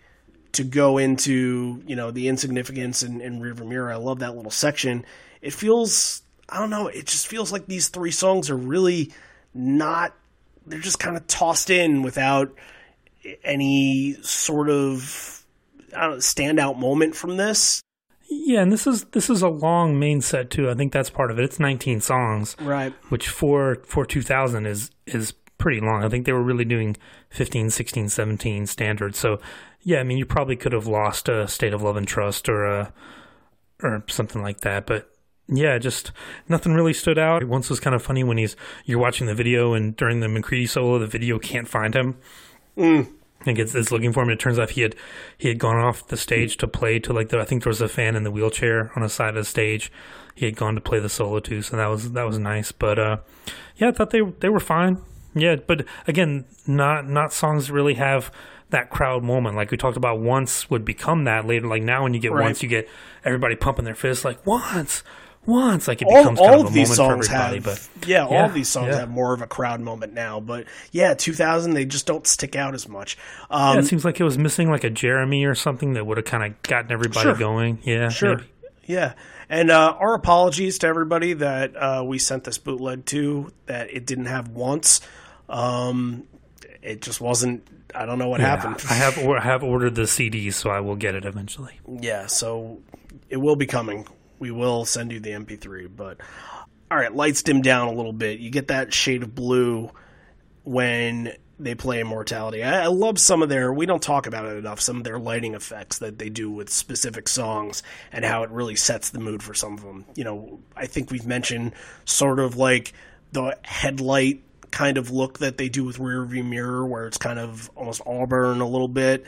to go into you know the insignificance and, rearview mirror i love that little section it feels i don't know it just feels like these three songs are really not they're just kind of tossed in without any sort of I don't know, standout moment from this Yeah, and this is this is a long main set too. I think that's part of it. It's 19 songs, right which for for 2000 is is pretty long. I think they were really doing 15, 16, 17 standards. So yeah, I mean you probably could have lost a State of Love and Trust or a or something like that, but yeah, just nothing really stood out. Once was kind of funny when he's you're watching the video and during the McCready solo, the video can't find him. and gets it's looking for him. It turns out he had he had gone off the stage to play to like the I think there was a fan in the wheelchair on the side of the stage. He had gone to play the solo too, so that was that was nice. But uh, yeah, I thought they they were fine. Yeah, but again, not not songs really have that crowd moment like we talked about. Once would become that later. Like now, when you get Right. once, you get everybody pumping their fists like once, once. Like it all, becomes kind all of these moment songs for everybody. have but yeah, all yeah, of these songs yeah. have more of a crowd moment now but yeah 2000 they just don't stick out as much yeah, um, it seems like it was missing like a Jeremy or something that would have kind of gotten everybody Sure. going. Yeah, Sure. maybe. Yeah. And uh, our apologies to everybody that uh, we sent this bootleg to that it didn't have once. Um, it just wasn't. I don't know what happened. I have or, I have ordered the CDs, so I will get it eventually. Yeah, so it will be coming. We will send you the MP3, but all right, lights dim down a little bit. You get that shade of blue when they play Immortality. I, I love some of their. We don't talk about it enough. Some of their lighting effects that they do with specific songs and how it really sets the mood for some of them. You know, I think we've mentioned sort of like the headlight kind of look that they do with rearview mirror where it's kind of almost auburn a little bit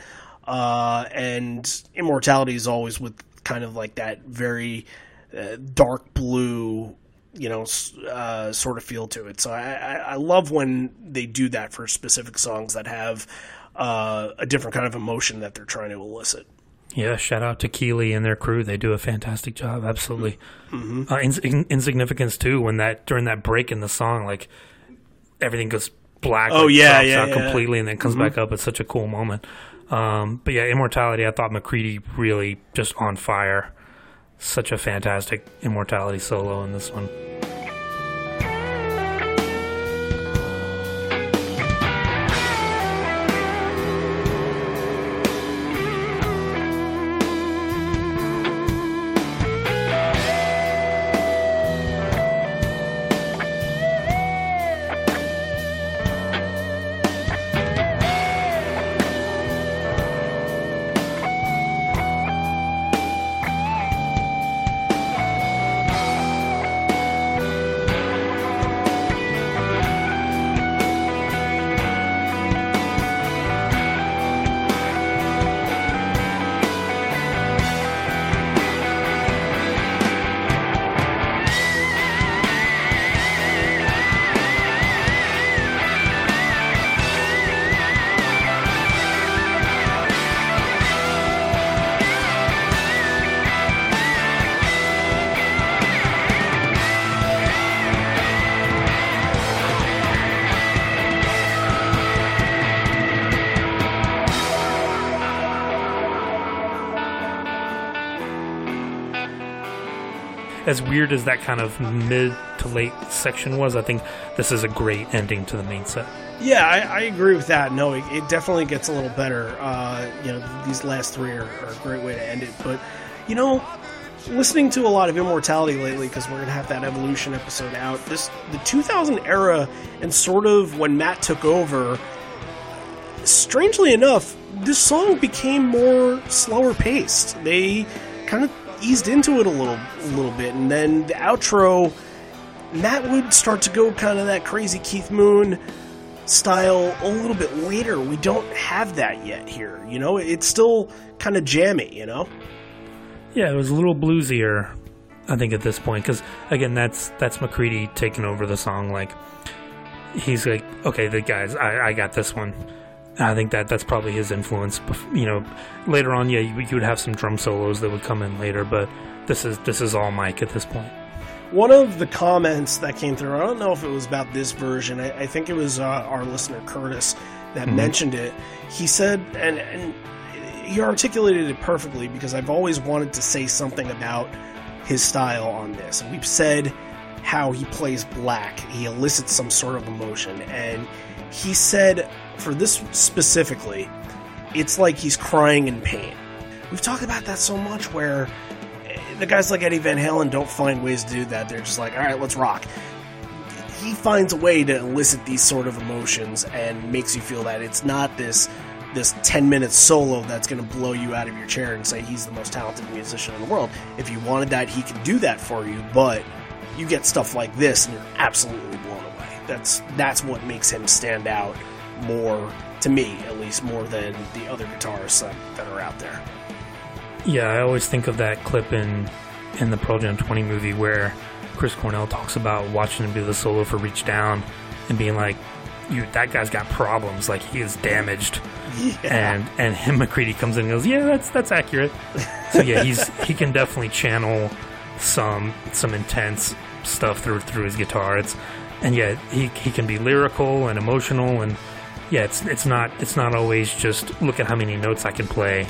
uh, and immortality is always with kind of like that very uh, dark blue you know uh, sort of feel to it so I, I, love when they do that for specific songs that have uh, a different kind of emotion that they're trying to elicit Yeah, shout out to Kille and their crew. They do a fantastic job. Absolutely. Uh, ins- in- insignificance too. When that during that break in the song, like everything goes black. Oh, yeah, yeah, out yeah. completely, and then comes back up. It's such a cool moment. Um, but yeah, Immortality. I thought McCready really just on fire. Such a fantastic Immortality solo in this one. As weird as that kind of mid to late section was, I think this is a great ending to the main set. Yeah, I, I agree with that. No, it, it definitely gets a little better. Uh, you know, these last three are, are a great way to end it. But, you know, listening to a lot of Immortality lately, because we're to have that Evolution episode out, this the 2000 era and sort of when Matt took over, strangely enough, this song became more slower paced. They kind of eased into it a little, a little bit, and then the outro, that would start to go kind of that crazy Keith Moon style a little bit later. We don't have that yet here. You know, it's still kind of jammy. You know. Yeah, it was a little bluesier, I think, at this point. Because again, that's that's McCready taking over the song. Like he's like, okay, the guys, I, I got this one. I think that that's probably his influence. You know, later on, yeah, you, you would have some drum solos that would come in later, but this is this is all Mike at this point. One of the comments that came through, I don't know if it was about this version. I, I think it was uh, our listener Curtis that mentioned it. He said, and and he articulated it perfectly because I've always wanted to say something about his style on this. And we've said how he plays black, he elicits some sort of emotion, and he said for this specifically, it's like he's crying in pain. We've talked about that so much where eh, the guys like Eddie Van Halen don't find ways to do that. They're just like, all right, let's rock. He finds a way to elicit these sort of emotions and makes you feel that it's not this this 10 minute solo that's going to blow you out of your chair and say he's the most talented musician in the world. If you wanted that, he can do that for you, but you get stuff like this and you're absolutely blown. That's that's what makes him stand out more to me, at least more than the other guitarists that, that are out there. Yeah, I always think of that clip in in the Pearl Jam 20 movie where Chris Cornell talks about watching him do the solo for Reach Down and being like, "You, that guy's got problems. Like he is damaged." And and him McCready comes in and goes, "Yeah, that's that's accurate." so yeah, he's he can definitely channel some some intense stuff through through his guitar. It's and yet he he can be lyrical and emotional and yeah, it's it's not it's not always just look at how many notes I can play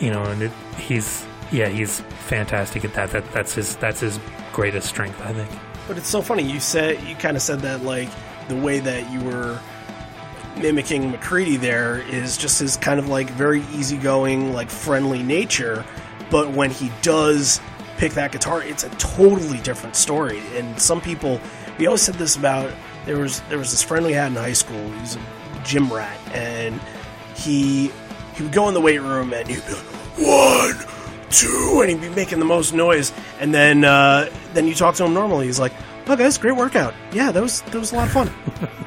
you know, and it, he's yeah, he's fantastic at that. That that's his that's his greatest strength, I think. But it's so funny. You said you kind of said that like the way that you were mimicking McCready there is just his kind of like very easygoing, like friendly nature. But when he does pick that guitar, it's a totally different story. And some people, we always said this about there was there was this friend we had in high school. He was a gym rat, and he he would go in the weight room and he'd be like one, two, and he'd be making the most noise. And then uh, then you talk to him normally, he's like, "Oh, guys, great workout. Yeah, that was that was a lot of fun."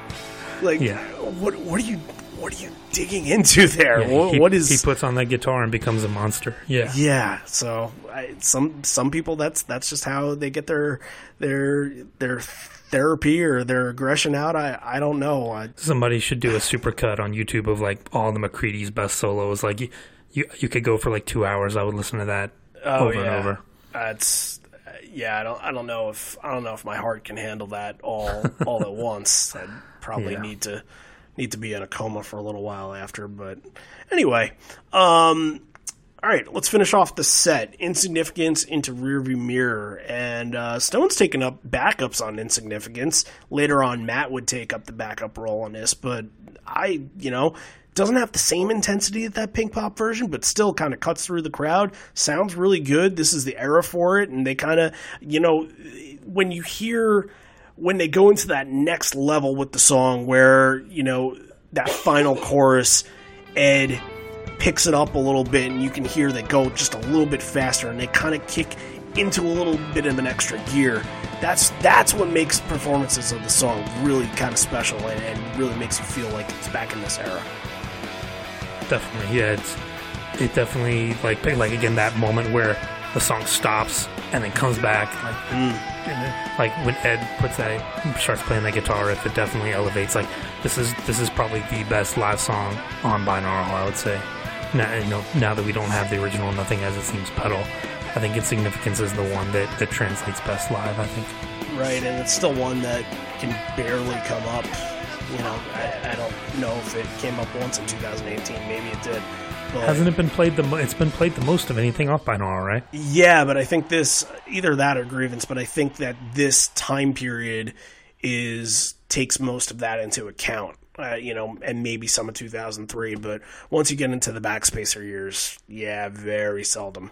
like, Yeah. what what are you what are you digging into there? Yeah, Wha- he, what is he puts on that guitar and becomes a monster? Yeah, yeah, so I, some some people that's that's just how they get their their their therapy or their aggression out. I I don't know. I, somebody should do a supercut on YouTube of like all the McCready's best solos. Like you, you, you could go for like two hours. I would listen to that Oh, over and over. That's yeah. I don't. I don't know if I don't know if my heart can handle that all all at once. I'd probably Yeah. need to need to be in a coma for a little while after. But anyway, um, all right. Let's finish off the set. Insignificance into rearview mirror, and uh, Stone's taking up backups on Insignificance. Later on, Matt would take up the backup role on this, but I, you know. Doesn't have the same intensity as that Pinkpop version, but still kind of cuts through the crowd. Sounds really good. This is the era for it, and they kind of, you know, when you hear when they go into that next level with the song, where you know that final chorus, Ed picks it up a little bit, and you can hear they go just a little bit faster, and they kind of kick into a little bit of an extra gear. That's that's what makes performances of the song really kind of special, and, and really makes you feel like it's back in this era. Definitely, yeah. It's it definitely like like again that moment where the song stops and then comes back like mm. then, like when Ed puts that starts playing that guitar riff, it definitely elevates. Like this is this is probably the best live song on binaural. I would say. Now you know now that we don't have the original Nothing as it seems pedal, I think Insignificance is the one that that translates best live. I think. right? And it's still one that can barely come up. You know, I, I don't know if it came up once in 2018. Maybe it did. But Hasn't it been played the? Mo- it's been played the most of anything off binaural, right? Yeah, but I think this either that or grievance, but I think that this time period is takes most of that into account. Uh, you know, and maybe some of 2003, but once you get into the backspacer years, yeah, very seldom.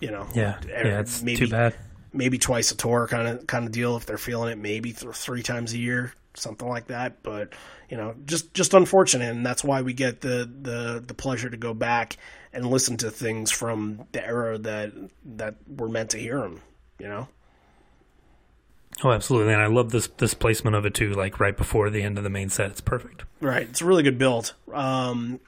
You know, Yeah, er- yeah. It's maybe too bad. maybe twice a tour kind of kind of deal if they're feeling it. Maybe th- three times a year, something like that. But you know, just just unfortunate, and that's why we get the the the pleasure to go back and listen to things from the era that that we're meant to hear them. You know, Oh, absolutely. And I love this this placement of it too. Like right before the end of the main set, it's perfect. right? It's a really good build. Um,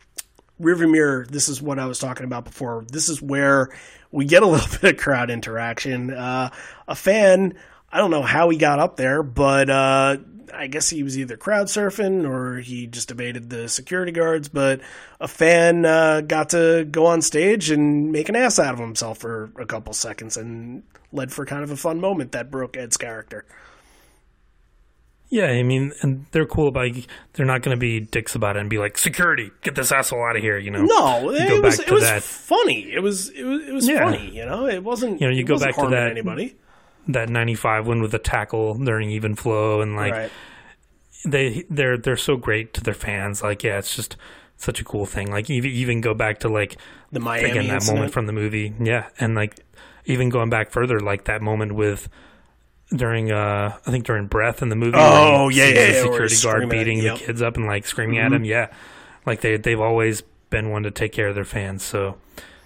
Rearview mirror. This is what I was talking about before. This is where we get a little bit of crowd interaction. Uh, a fan. I don't know how he got up there, but uh, I guess he was either crowd surfing or he just evaded the security guards. But a fan uh, got to go on stage and make an ass out of himself for a couple seconds and led for kind of a fun moment that broke Ed's character. Yeah, I mean, and they're cool about. They're not going to be dicks about it and be like, "Security, get this asshole out of here." You know? No, it was it was that- funny. It was it was it was Yeah. funny. You know, it wasn't. You know, you go back to that- anybody. That '95 one with the tackle during even flow and like right. they they're they're so great to their fans. Like, yeah, it's just such a cool thing. Like, even even go back to like The Miami again that incident. moment from the movie. Yeah, and like even going back further, like that moment with during uh I think during Breath in the movie. Oh, where yeah, yeah, the yeah, security guard screaming at- beating yep. Mm-hmm. the kids up and like screaming at him. Yeah, like they they've always been one to take care of their fans. So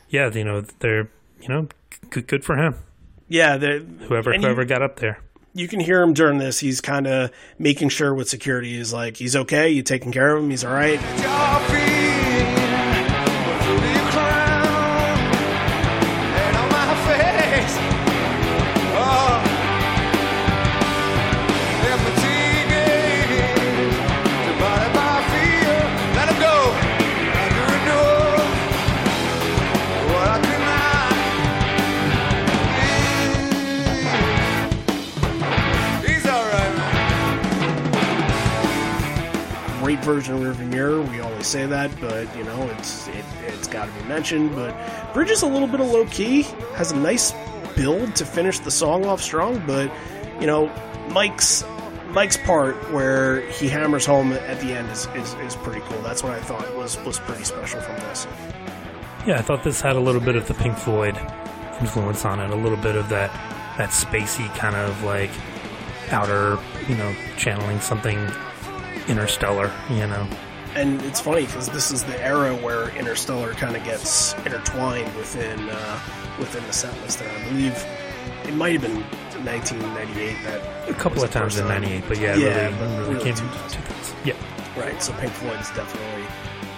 yeah, you know they're you know good good for him. yeah, the, Whoever and you- whoever got up there. you can hear him during this. He's kind of making sure with security is like he's okay. You taking care of him. He's all right. Version of Rearview Mirror. We always say that, but you know it's it, it's got to be mentioned. But Bridge is a little bit of low key. Has a nice build to finish the song off strong, but you know Mike's Mike's part where he hammers home at the end is, is, is pretty cool. That's what I thought was was pretty special from this. Yeah, I thought this had a little bit of the Pink Floyd influence on it, a little bit of that that spacey kind of like outer, you know, channeling something interstellar, you know. And it's funny because this is the era where Interstellar kind of gets intertwined within uh, within the set list. There, I believe it might have been 1998 that A couple of times in '98, but yeah, Yeah, really, but really really came 2000. 2000. Yeah, Right, so Pink Floyd is definitely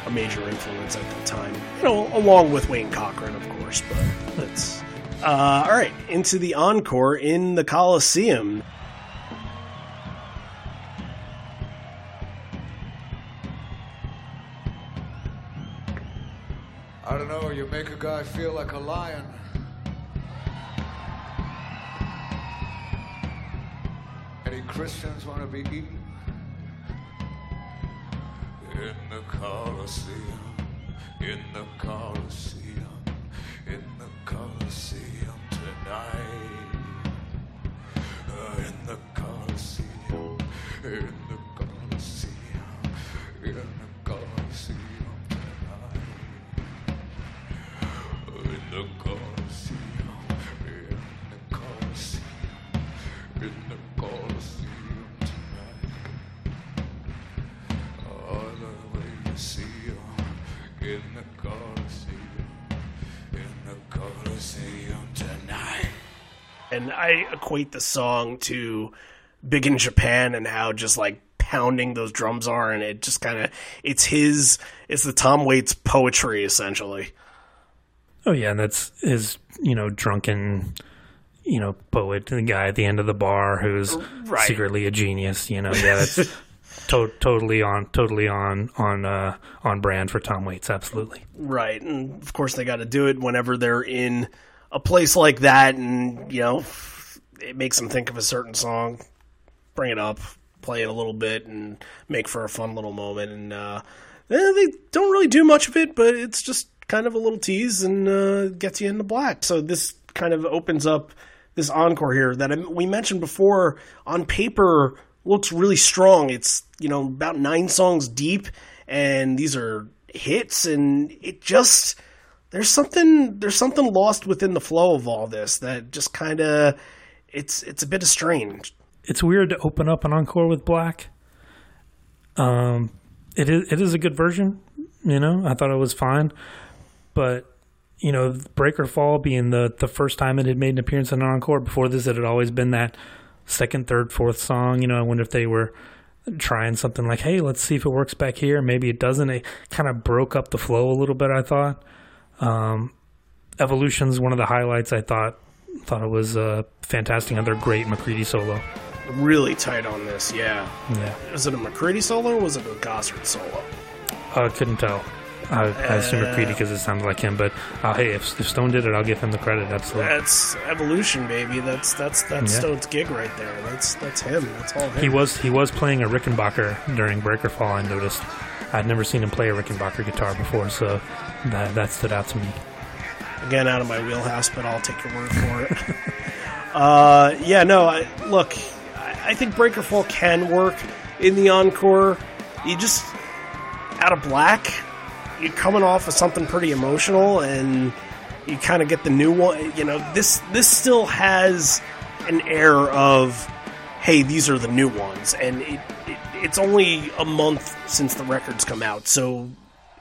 a major influence at the time. You know, along with Wayne Cochran, of course, but that's. Uh, all right, into the encore in the Coliseum. I don't know, you make a guy feel like a lion. Any Christians want to be eaten? In the Colosseum, in the Colosseum, in the Colosseum tonight. Uh, in the Colosseum, in Colosseum tonight. And I equate the song to Big in Japan and how just like pounding those drums are, and it just kind of it's his it's the Tom Waits poetry essentially. Oh yeah, and that's his, you know, drunken, you know, poet, the guy at the end of the bar who's Right. secretly a genius. You know, yeah, that's to- totally on, totally on, on, uh, on brand for Tom Waits. Absolutely. Right, and of course they got to do it whenever they're in a place like that, and you know, it makes them think of a certain song, bring it up, play it a little bit, and make for a fun little moment. And uh, eh, they don't really do much of it, but it's just kind of a little tease and uh, gets you into black. So this kind of opens up this encore here that we mentioned before. On paper, looks really strong. It's you know about nine songs deep, and these are hits, and it just there's something there's something lost within the flow of all this that just kind of it's it's a bit of strange. It's weird to open up an encore with Black. Um, it is it is a good version. You know, I thought it was fine, but you know, Breakerfall being the the first time it had made an appearance in an encore. Before this, it had always been that second, third, fourth song. You know, I wonder if they were trying something like, "Hey, let's see if it works back here." Maybe it doesn't. It kind of broke up the flow a little bit. I thought. Um, Evolution's one of the highlights. I thought thought it was uh, fantastic. Another great McCready solo. Really tight on this, yeah. Yeah, Was it a McCready solo or was it a Gossard solo? I couldn't tell. I, I assume McCready because it sounded like him. But uh, hey, if, if Stone did it, I'll give him the credit. Absolutely. That's evolution, baby. That's that's that's Yeah. Stone's gig right there. That's that's him. That's all him. He was he was playing a Rickenbacker during Breakerfall. I noticed. I'd never seen him play a Rickenbacker guitar before, so that that stood out to me. again out of my wheelhouse, but I'll take your word for it. uh, yeah, no. I, look, I, I think Breakerfall can work in the encore. You just out of black, you're coming off of something pretty emotional, and you kind of get the new one. You know, this this still has an air of, hey, these are the new ones, and it, it it's only a month since the records come out, so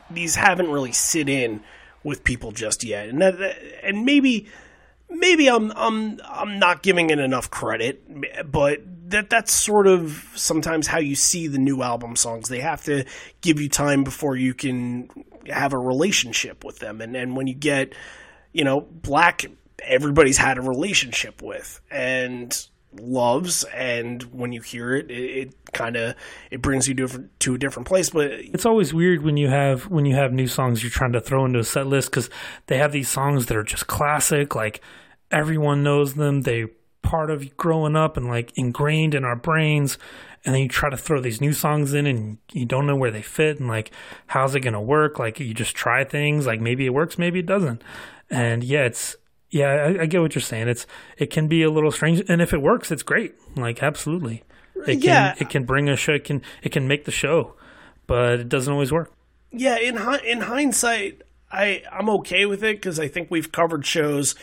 these haven't really sit in with people just yet, and that, and maybe maybe I'm I'm I'm not giving it enough credit, but that that's sort of sometimes how you see the new album songs. They have to give you time before you can have a relationship with them, and and when you get you know black, everybody's had a relationship with and loves and when you hear it it, it kind of it brings you to, to a different place but It's always weird when you have when you have new songs you're trying to throw into a set list because they have these songs that are just classic, like everyone knows them. They part of growing up and like ingrained in our brains. And then you try to throw these new songs in and you don't know where they fit and like how's it gonna work? Like you just try things, like maybe it works, maybe it doesn't. And yeah, it's yeah, I, I get what you're saying. It's it can be a little strange, and if it works, it's great. Like absolutely, it can Yeah. it can bring a show. It can it can make the show, but it doesn't always work. yeah in in hindsight i i'm okay with it because i think we've covered shows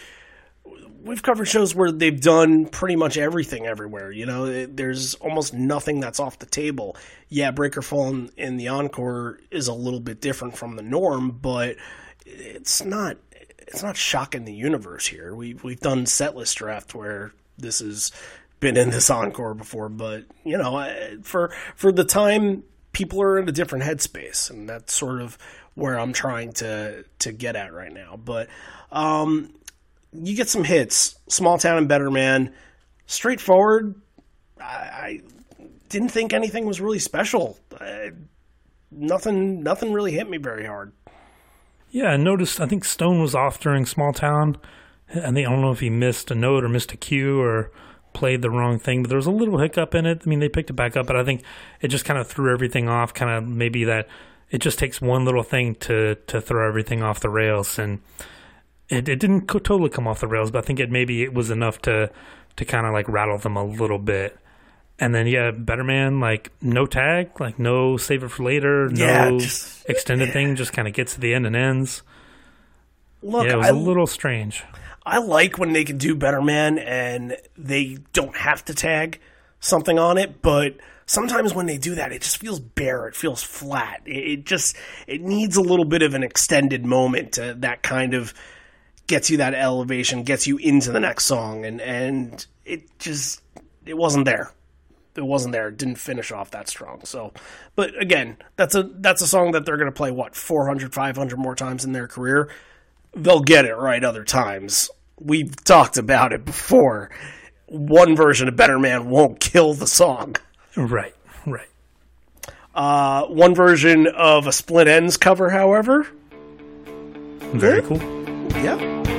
we've covered shows where they've done pretty much everything everywhere you know? It- there's almost nothing that's off the table. Yeah breaker fall in, in the encore is a little bit different from the norm but it's not it's not shocking the universe here. We we've done setlist draft where this has been in this encore before but you know for for the time people are in a different headspace and that's sort of where I'm trying to to get at right now. But um you get some hits small town and better man straightforward I, I didn't think anything was really special I, nothing nothing really hit me very hard Yeah, I noticed. I think Stone was off during Small Town. I think I don't know if he missed a note or missed a cue or played the wrong thing, but there was a little hiccup in it. I mean, they picked it back up, but I think it just kind of threw everything off. Kind of maybe that it just takes one little thing to to throw everything off the rails, and it it didn't co- totally come off the rails, but I think it maybe it was enough to to kind of like rattle them a little bit. And then yeah, Better Man, like no tag, like no save it for later, no Yeah, just- extended thing, just kind of gets to the end and ends. look yeah, it was I, a little strange. I like when they can do better man and they don't have to tag something on it, but sometimes when they do that, it just feels bare. It feels flat. It, it just it needs a little bit of an extended moment to, that kind of gets you that elevation, gets you into the next song, and and it just it wasn't there. It wasn't there. It didn't finish off that strong. So, but again, that's a that's a song that they're going to play what 400, 500 more times in their career they'll get it right other times. We've talked about it before. One version of Better Man won't kill the song. Right, right. Uh, one version of a Split Enz cover, however, Very cool. Yeah.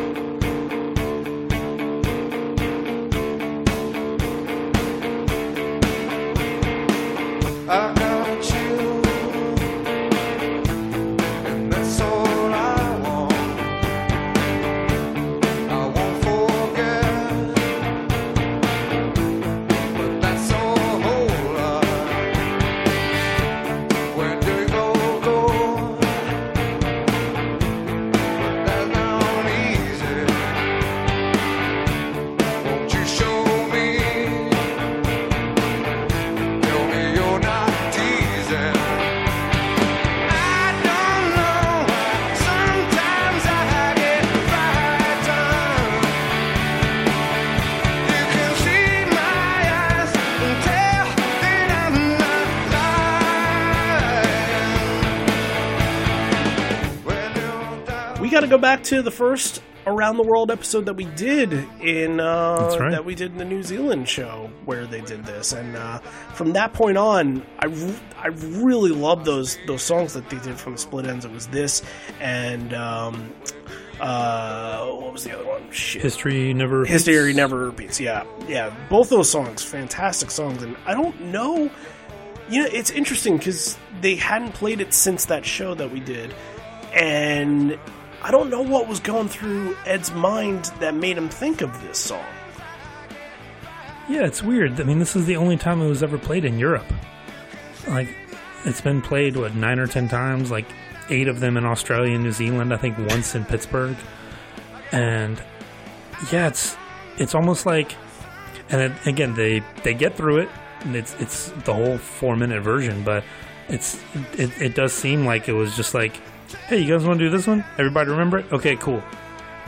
To go back to the first around the world episode that we did in uh, right. that we did in the New Zealand show where they did this, and uh, from that point on, I I really love those those songs that they did from the Split Enz. It was this and um, uh, what was the other one? Shit. History never. History never repeats. Yeah, yeah. Both those songs, fantastic songs, and I don't know. You know, it's interesting because they hadn't played it since that show that we did, and I don't know what was going through Ed's mind that made him think of this song. Yeah, it's weird. I mean, this is the only time it was ever played in Europe. Like, it's been played what nine or ten times. Like, eight of them in Australia and New Zealand. I think once in Pittsburgh. And yeah, it's it's almost like, and it, again, they they get through it. And it's it's the whole four minute version, but it's it, it does seem like it was just like, hey, you guys want to do this one? Everybody remember it? Okay, cool.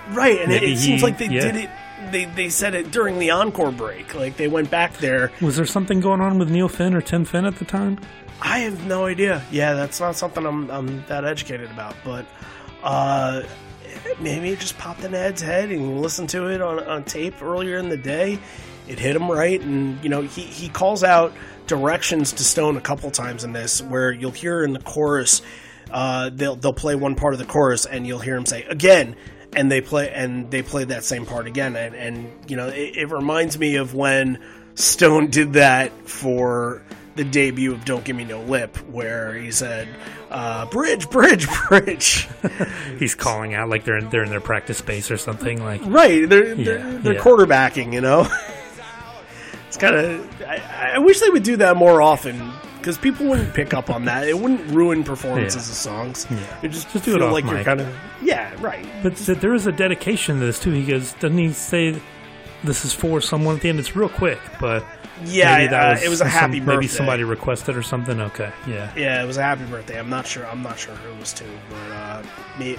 Right, and it, it seems he- like they yeah. did it. They they said it during the encore break. Like they went back there. Was there something going on with Neil Finn or Tim Finn at the time? I have no idea. Yeah, that's not something I'm I'm that educated about, but uh, maybe it just popped in Ed's head and he listened to it on, on tape earlier in the day. It hit him right, and you know he he calls out directions to Stone a couple times in this, where you'll hear in the chorus, uh, they'll they'll play one part of the chorus, and you'll hear him say again. And they play, and they play that same part again, and, and you know it, it reminds me of when Stone did that for the debut of Don't Give Me No Lip, where he said, uh, "Bridge, bridge, bridge." He's calling out like they're in, they're in their practice space or something. Like right? They're Yeah, they're, they're yeah. quarterbacking, you know. it's kind of. I, I wish they would do that more often because people wouldn't pick up on that. It wouldn't ruin performances Yeah. of songs. Yeah. It just Just do feel it off like you're mic. kind of yeah, right. But th- there is a dedication to this too. He goes, doesn't he say this is for someone at the end? It's real quick, but Yeah, maybe that uh, was it was a some- happy birthday. Maybe somebody requested or something. Okay, yeah, Yeah, it was a happy birthday. I'm not sure. I'm not sure who it was to, but uh, may,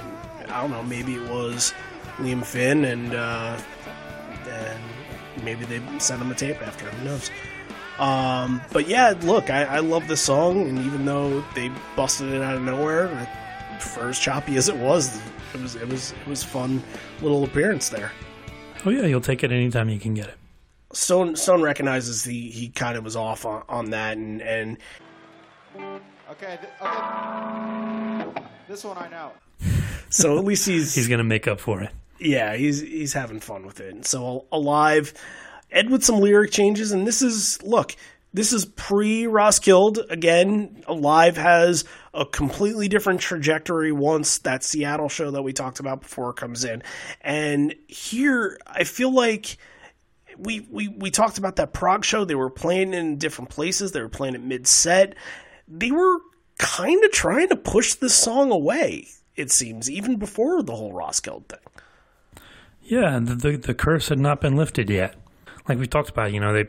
I don't know. Maybe it was Liam Finn, and uh, and maybe they sent him a tape after. Who knows? Um, but yeah, look, I, I love this song, and even though they busted it out of nowhere, for as choppy as it was, it was it was it was fun little appearance there. oh yeah, you'll take it anytime you can get it. Stone Stone recognizes he he kind of was off on, on that, and and Okay, th- okay. This one I know. so at least he's He's gonna make up for it. yeah, he's he's having fun with it. And so alive, Ed with some lyric changes, and this is look, this is pre Roskilde again. Alive has a completely different trajectory once that Seattle show that we talked about before comes in, and here I feel like. We, we, we talked about that Prague show. They were playing in different places. They were playing it mid set. They were kind of trying to push this song away, it seems, even before the whole Roskilde thing. Yeah, the, the the curse had not been lifted yet. Like we talked about, you know, they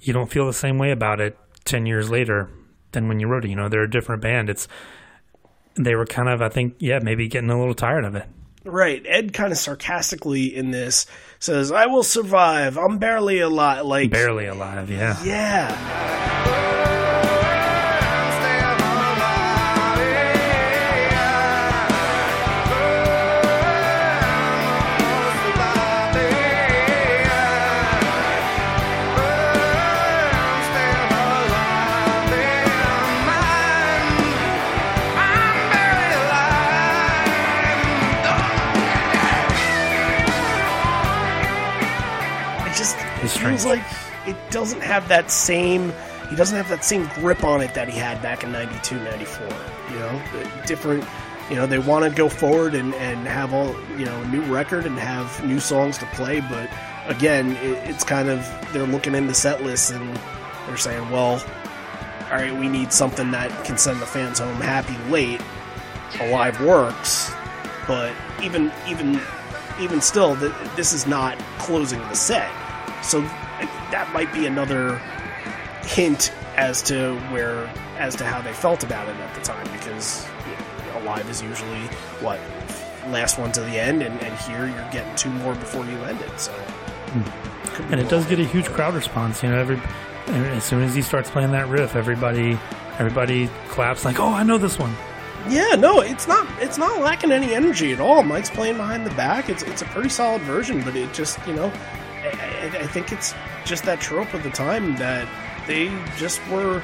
you don't feel the same way about it ten years later than when you wrote it. You know, they're a different band. It's they were kind of, I think, yeah, maybe getting a little tired of it. Right. Ed kind of sarcastically in this says, I will survive. I'm barely alive. Like, Barely alive, yeah. yeah. Feels like it doesn't have that same, he doesn't have that same grip on it that he had back in 92, 94. You know, different, you know, they want to go forward and, and have all, you know, a new record and have new songs to play. But again, it, it's kind of, they're looking in the set list and they're saying, well, all right, we need something that can send the fans home happy late. Alive works, but even even even still, th- this is not closing the set. So that might be another hint as to where as to how they felt about it at the time, because you know, Alive is usually what last one to the end, and, and here you're getting two more before you end it. So, hmm. could and it does get a huge crowd response. You know, every as soon as he starts playing that riff, everybody everybody claps like, "Oh, I know this one." Yeah, no, it's not. It's not lacking any energy at all. Mike's playing behind the back. It's it's a pretty solid version, but it just you know, I, I, I think it's just that trope of the time that they just were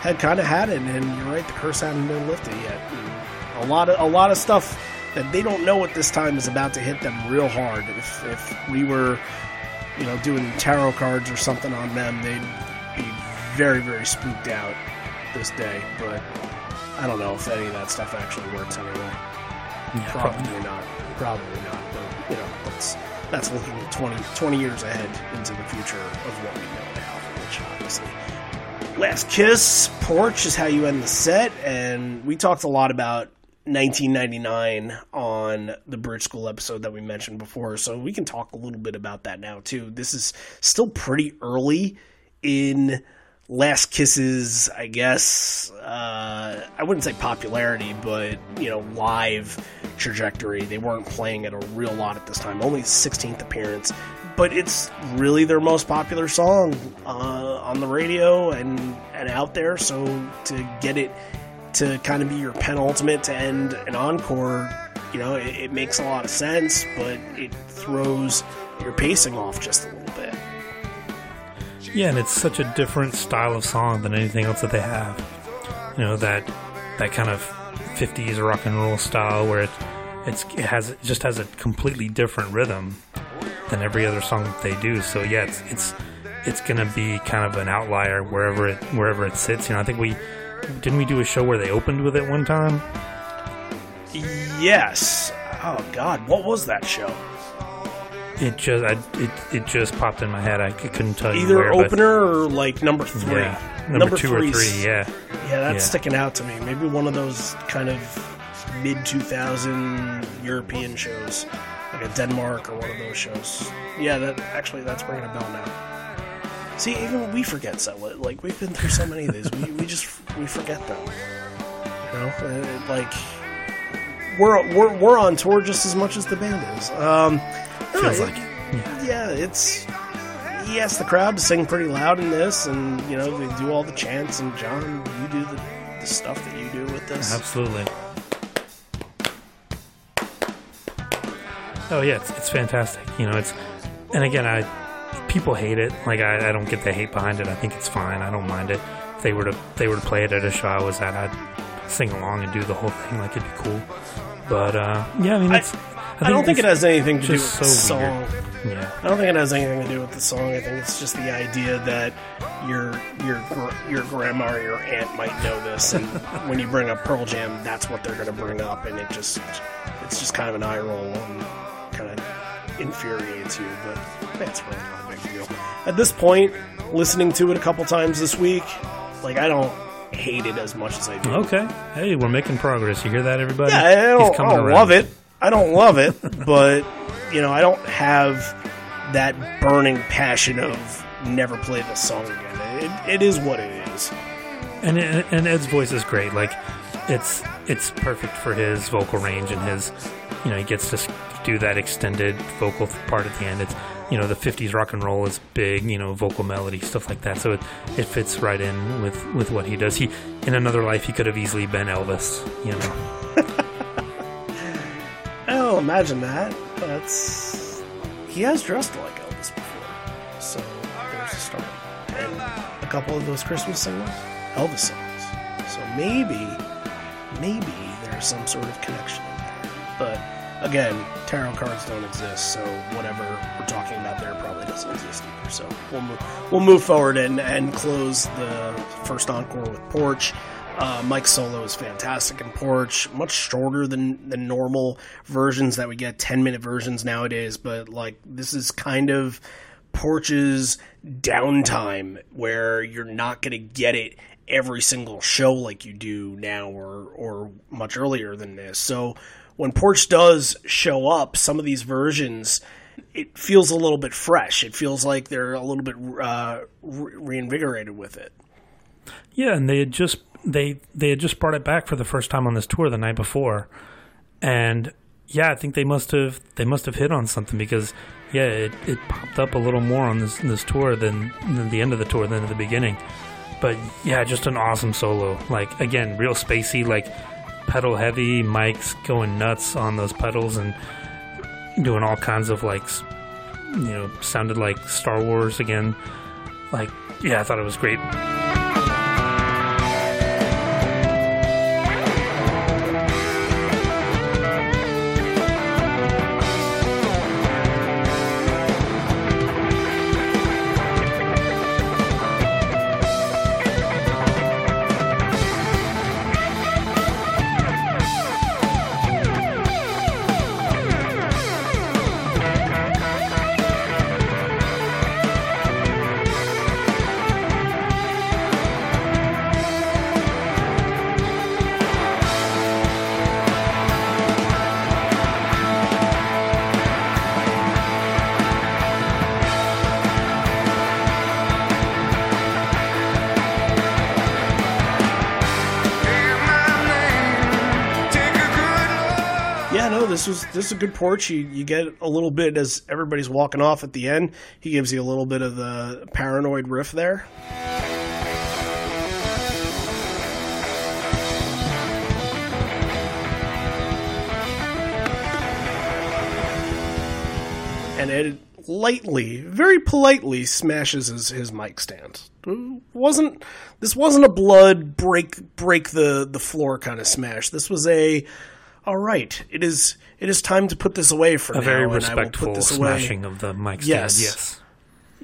had kind of had it. And you're right, the curse hadn't been lifted yet. And a lot of a lot of stuff that they don't know at this time is about to hit them real hard. If if we were, you know, doing tarot cards or something on them, they'd be very very spooked out this day. But I don't know if any of that stuff actually works anyway. Yeah, Probably not. Probably not. But you know, that's that's looking 20, 20 years ahead into the future of what we know now, which obviously. Last Kiss, Porch is how you end the set, and we talked a lot about 1999 on the Bridge School episode that we mentioned before, so we can talk a little bit about that now too. This is still pretty early in Last Kisses, I guess. Uh, I wouldn't say popularity, but you know, live trajectory. They weren't playing it a real lot at this time. Only 16th appearance, but it's really their most popular song uh, on the radio and and out there. So to get it to kind of be your penultimate to end an encore, you know, it, it makes a lot of sense, but it throws your pacing off just a little bit. Yeah, and it's such a different style of song than anything else that they have. You know that that kind of '50s rock and roll style where it it's it has it just has a completely different rhythm than every other song that they do. So yeah, it's it's it's gonna be kind of an outlier wherever it wherever it sits. You know, I think we didn't we do a show where they opened with it one time. Yes. Oh God, what was that show? It just I, it it just popped in my head. I c- couldn't tell you Either where, but- opener or like number three. yeah, number, two or three's- three. Yeah, Yeah, that's Yeah. sticking out to me. Maybe one of those kind of mid 2000 European shows, like a Denmark or one of those shows. Yeah, that actually that's ringing a bell now. See, even we forget so like we've been through so many of these. we we just we forget them. You know, Uh, like we're we're we're on tour just as much as the band is. Um, feels it- like it. Yeah. yeah, it's he asked the crowd to sing pretty loud in this, and you know they do all the chants. And John, you do the, the stuff that you do with this. Absolutely. Oh yeah, it's, it's fantastic. You know, it's and again, I people hate it. Like I, I don't get the hate behind it. I think it's fine. I don't mind it. If they were to they were to play it at a show I was at, I'd sing along and do the whole thing. Like it'd be cool. But uh, yeah, I mean, it's. I don't think it has anything to do with just the song. weird. Yeah. I don't think it has anything to do with the song. I think it's just the idea that your your your grandma or your aunt might know this, and when you bring up Pearl Jam, that's what they're going to bring up, and it just it's just kind of an eye roll and kind of infuriates you. But that's really not a big deal. At this point, listening to it a couple times this week, like I don't hate it as much as I do. Okay. Hey, we're making progress. You hear that, everybody? Yeah, I don't, I don't love it. I don't love it, but you know, I don't have that burning passion of never play this song again. It, it is what it is. and and Ed's voice is great. Like it's it's perfect for his vocal range and his you know he gets to do that extended vocal part at the end. It's you know the '50s rock and roll is big, you know vocal melody stuff like that. So it it fits right in with with what he does. He in another life he could have easily been Elvis. You know. Oh, imagine that. That's he has dressed like Elvis before, so there's a start. And a couple of those Christmas singles, Elvis songs. So maybe, maybe there's some sort of connection in there. But again, tarot cards don't exist, so whatever we're talking about there probably doesn't exist either. So we'll move, we'll move forward and and close the first encore with Porch. Uh, Mike's solo is fantastic in Porch, much shorter than the normal versions that we get, 10 minute versions nowadays, but like this is kind of Porch's downtime where you're not going to get it every single show like you do now or, or much earlier than this. So when Porch does show up, some of these versions, it feels a little bit fresh. It feels like they're a little bit uh, re- reinvigorated with it. Yeah, and they had just they they had just brought it back for the first time on this tour the night before, and yeah, I think they must have they must have hit on something because yeah, it, it popped up a little more on this this tour than, than the end of the tour than at the beginning. But yeah, just an awesome solo. Like again, real spacey. Like pedal heavy, Mike's going nuts on those pedals and doing all kinds of like, you know, sounded like Star Wars again. Like, yeah, I thought it was great. This this is a good porch. You you get a little bit as everybody's walking off at the end. He gives you a little bit of the paranoid riff there. And Ed lightly, very politely smashes his, his mic stand. It wasn't this wasn't a blood break break the the floor kind of smash. This was a all right. It is it is time to put this away for A now. very and I will put put this away. smashing of the mic stand. Yes. Yes.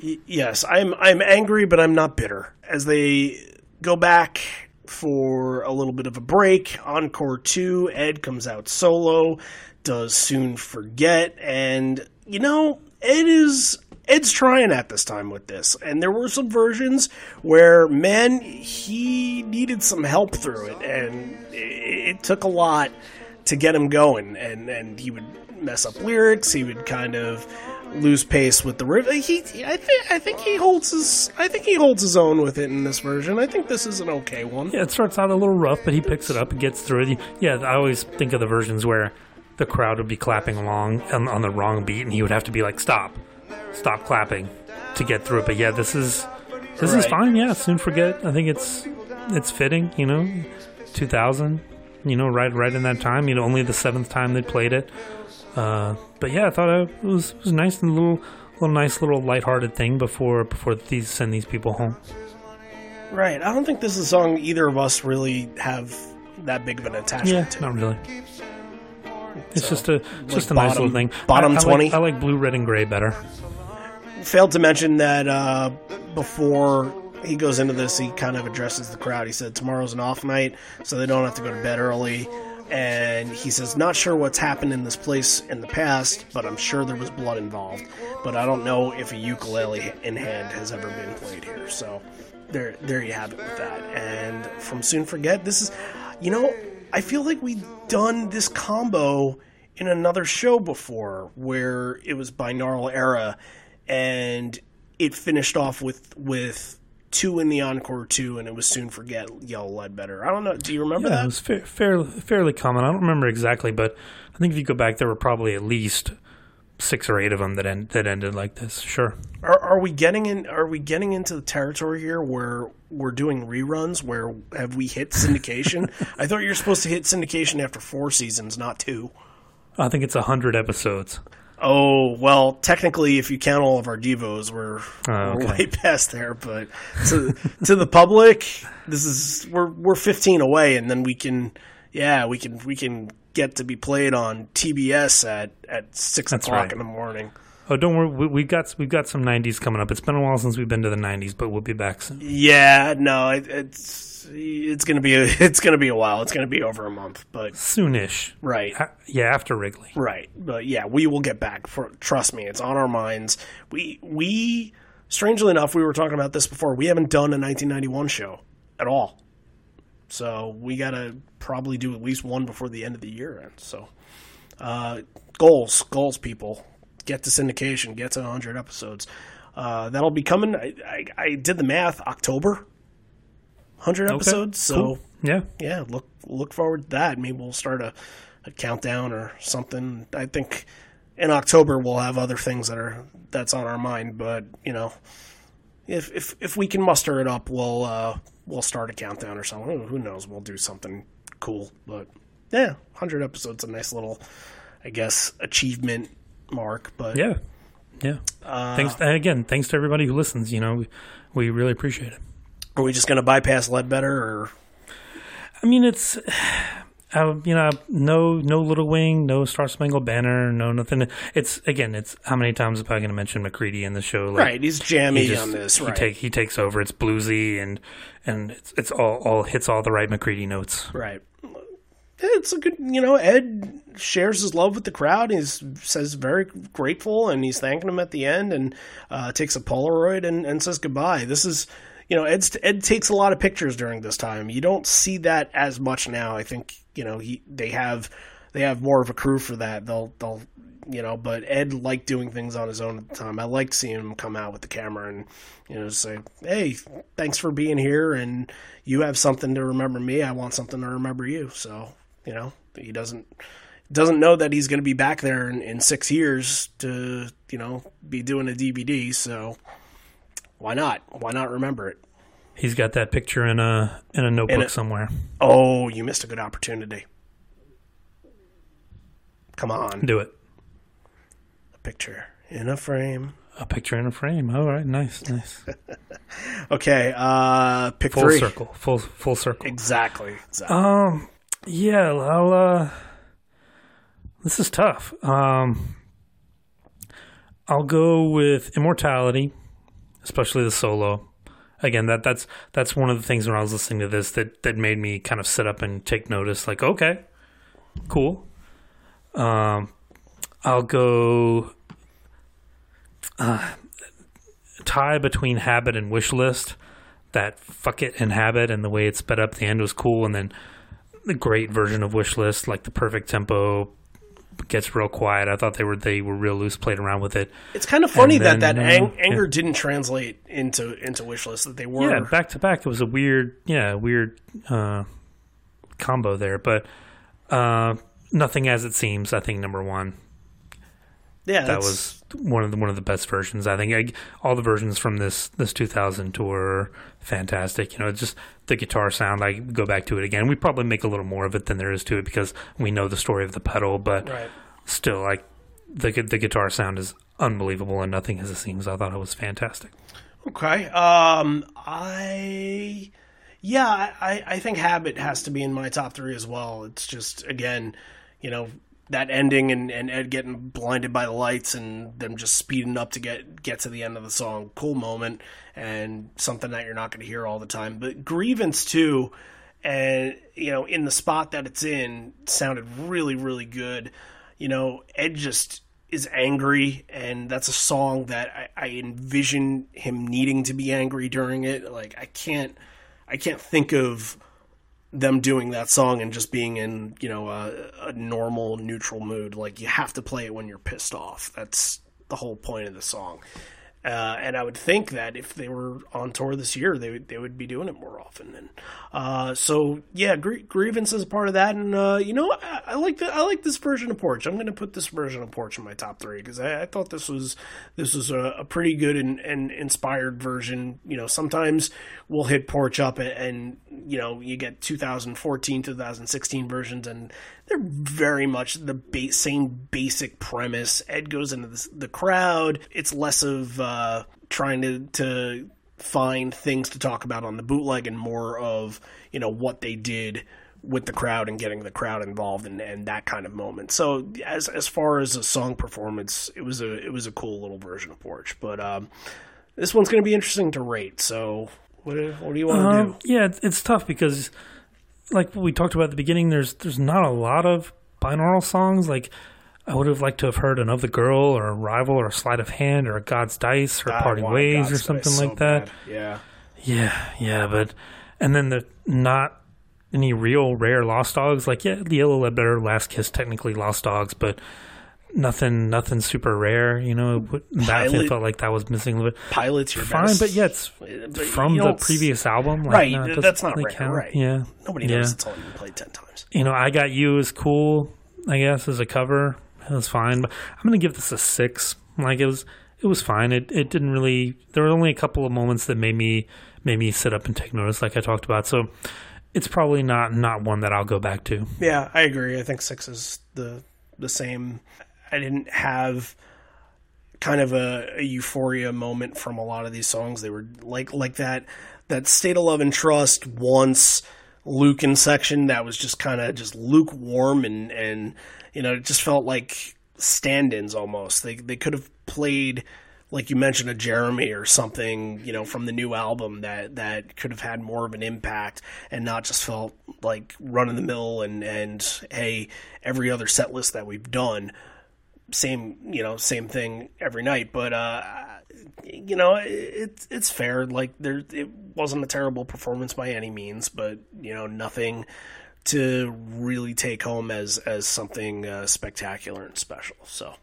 Y- yes, I'm I'm angry, but I'm not bitter. As they go back for a little bit of a break, Encore Two, Ed comes out solo, does soon forget, and you know Ed is Ed's trying at this time with this, and there were some versions where man he needed some help through it, and it, it took a lot to get him going, and and he would mess up lyrics, he would kind of lose pace with the riff. He, I think, I think he holds his, I think he holds his own with it in this version. I think this is an okay one. Yeah, it starts out a little rough, but he picks it up and gets through it. Yeah, I always think of the versions where the crowd would be clapping along on, on the wrong beat, and he would have to be like, "Stop, stop clapping," to get through it. But yeah, this is this is fine. Yeah, soon forget. I think it's it's fitting. You know, two thousand. You know, right right in that time. You know, only the seventh time they played it. Uh, but yeah, I thought it was it was nice and a little little nice little lighthearted thing before before these send these people home. Right. I don't think this is a song either of us really have that big of an attachment Yeah, to. not really. It's So, just a just a nice little thing. bottom I, I 20? Like, I like blue, red, and gray better. Failed to mention that uh, before he goes into this, he kind of addresses the crowd. He said tomorrow's an off night, so they don't have to go to bed early. And he says, not sure what's happened in this place in the past, but I'm sure there was blood involved. But I don't know if a ukulele in hand has ever been played here. So there, there you have it with that. And from Soon Forget, this is, you know, I feel like we've done this combo in another show before where it was binaural era and it finished off with with two in the encore two and it was soon forget Yellow Ledbetter i don't know do you remember Yeah, that it was fa- fairly fairly common. I don't remember exactly, but I think if you go back, there were probably at least six or eight of them that end, that ended like this. Sure. are, are we getting in are we getting into the territory here where we're doing reruns where have we hit syndication i thought you were supposed to hit syndication after four seasons not two I think it's a hundred episodes. Oh well, technically, if you count all of our devos, we're, Oh, we're way past there. But to to the public, this is we're we're 15 away, and then we can, yeah, we can we can get to be played on TBS at at six That's o'clock right. in the morning. Oh, don't worry. We, we've got we've got some '90s coming up. It's been a while since we've been to the '90s, but we'll be back soon. Yeah, no, it, it's it's gonna be a, it's gonna be a while. It's gonna be over a month, but Soonish. right. A- Yeah, after Wrigley. Right, but yeah, we will get back. For trust me, it's on our minds. We we strangely enough, we were talking about this before. We haven't done a 1991 show at all, so we gotta probably do at least one before the end of the year ends. So, uh, goals, goals, people, get to syndication, get to 100 episodes. Uh, that'll be coming. I, I, I did the math. October, 100 episodes. So Cool. Yeah. yeah, look look forward to that. Maybe we'll start a, a countdown or something. I think in October we'll have other things that are that's on our mind, but you know, if if if we can muster it up, we'll uh, we'll start a countdown or something. Who- knows? We'll do something cool, but yeah, hundred episodes, a nice little, I guess, achievement mark. But Yeah, yeah. thanks and again. Thanks to everybody who listens. You know, we, we really appreciate it. are we just gonna bypass Ledbetter or? I mean, it's uh, you know, no no Little Wing, no Star Spangled Banner, no nothing. It's again, it's how many times am I going to mention McCready in the show? Like, Right, he's jammy he just- on this. He Right, take he takes over. It's bluesy and and it's it's all all hits all the right McCready notes. right. It's a good, you know. Ed shares his love with the crowd. He says very grateful, and he's thanking them at the end, and uh, takes a Polaroid and, and says goodbye. This is, you know, Ed's, Ed takes a lot of pictures during this time. You don't see that as much now. I think you know he they have they have more of a crew for that. They'll they'll you know, but Ed liked doing things on his own at the time. I liked seeing him come out with the camera and you know say, "Hey, thanks for being here, and you have something to remember me. I want something to remember you." So you know, he doesn't doesn't know that he's going to be back there in, in six years to you know be doing a DVD. So why not? Why not remember it? He's got that picture in a in a notebook a- somewhere. Oh, you missed a good opportunity. Come on, Do it. a picture in a frame. A picture in a frame. All right, nice, nice. Okay, uh, pick Full three. circle. Full full circle. Exactly. Exactly. Um, yeah, I'll, uh, this is tough. Um, I'll go with Immortality, especially the solo. Again, that that's that's one of the things when I was listening to this that that made me kind of sit up and take notice. Like, okay, cool. Um, I'll go uh, tie between Habit and Wish List. That fuck it and Habit and the way it sped up the end was cool, and then the great version of wish list, like the perfect tempo, gets real quiet. I thought they were they were real loose, played around with it. it's kind of funny and that that uh, ang- yeah. anger didn't translate into into wishlist. That they were. Yeah, back to back, it was a weird, yeah, weird uh, combo there, but uh, nothing as it seems. I think number one yeah, that was one of the one of the best versions. I think I, all the versions from this this 2000 tour are fantastic. You know, it's just the guitar sound. I go back to it again. We probably make a little more of it than there is to it because we know the story of the pedal, but right. still, like the the guitar sound is unbelievable and nothing as it seems. I thought it was fantastic. Okay. Um, I yeah, I- I I think Habit has to be in my top three as well. It's just again, you know, that ending and, and Ed getting blinded by the lights and them just speeding up to get get to the end of the song. Cool moment and something that you're not going to hear all the time. But Grievance too, and you know, in the spot that it's in, sounded really really good. You know, Ed just is angry, and that's a song that I, I envision him needing to be angry during it. Like I can't, I can't think of them doing that song and just being in you know a, a normal neutral mood. Like you have to play it when you're pissed off. That's the whole point of the song. Uh, and I would think that if they were on tour this year, they would they would be doing it more often. And uh, so yeah, Gr- grievance is part of that. And uh, you know, I, I like the, I like this version of Porch. I'm going to put this version of Porch in my top three because I, I thought this was this was a, a pretty good and, and inspired version. You know, sometimes we'll hit Porch up and, and you know you get 2014, 2016 versions, and they're very much the ba- same basic premise. Ed goes into this, the crowd. It's less of uh, trying to to find things to talk about on the bootleg and more of you know what they did with the crowd and getting the crowd involved and, and that kind of moment. So as as far as a song performance, it was a it was a cool little version of Porch. But um, this one's going to be interesting to rate. So what do, what do you want to Um, do? yeah, it's tough because, like we talked about at the beginning, there's there's not a lot of binaural songs. Like I would have liked to have heard an "Of the Girl" or a "Rival" or a "Sleight of Hand" or a "God's Dice" or I "Parting Ways" God's or something so like that. bad. Yeah. Yeah, yeah, but and then the not any real rare lost dogs. Like yeah, the Yellow Ledbetter, Last Kiss, technically lost dogs, but nothing, nothing super rare. You know, mm-hmm. I Pilot- felt like that was missing a little bit. Pilots, your Fine, best. but yeah, it's But, from know, the previous album. Like, Right, no, it th- doesn't that's not really rare, count. right. Yeah, Nobody yeah. knows it's only been played ten times. You know, I got you is cool. I guess as a cover, it was fine. But I'm gonna give this a six. Like it was, it was fine. It it didn't really. There were only a couple of moments that made me made me sit up and take notice, like I talked about. So it's probably not not one that I'll go back to. Yeah, I agree. I think six is the the same. I didn't have kind of a, a euphoria moment from a lot of these songs. They were like like that that state of love and trust once Lukin section that was just kind of just lukewarm and and you know it just felt like stand-ins almost. They they could have played like you mentioned a Jeremy or something, you know, from the new album that that could have had more of an impact and not just felt like run of the mill and and hey, every other set list that we've done, same you know same thing every night. But uh, you know, it's it's fair. Like there, it wasn't a terrible performance by any means, but you know, nothing to really take home as as something uh, spectacular and special. So.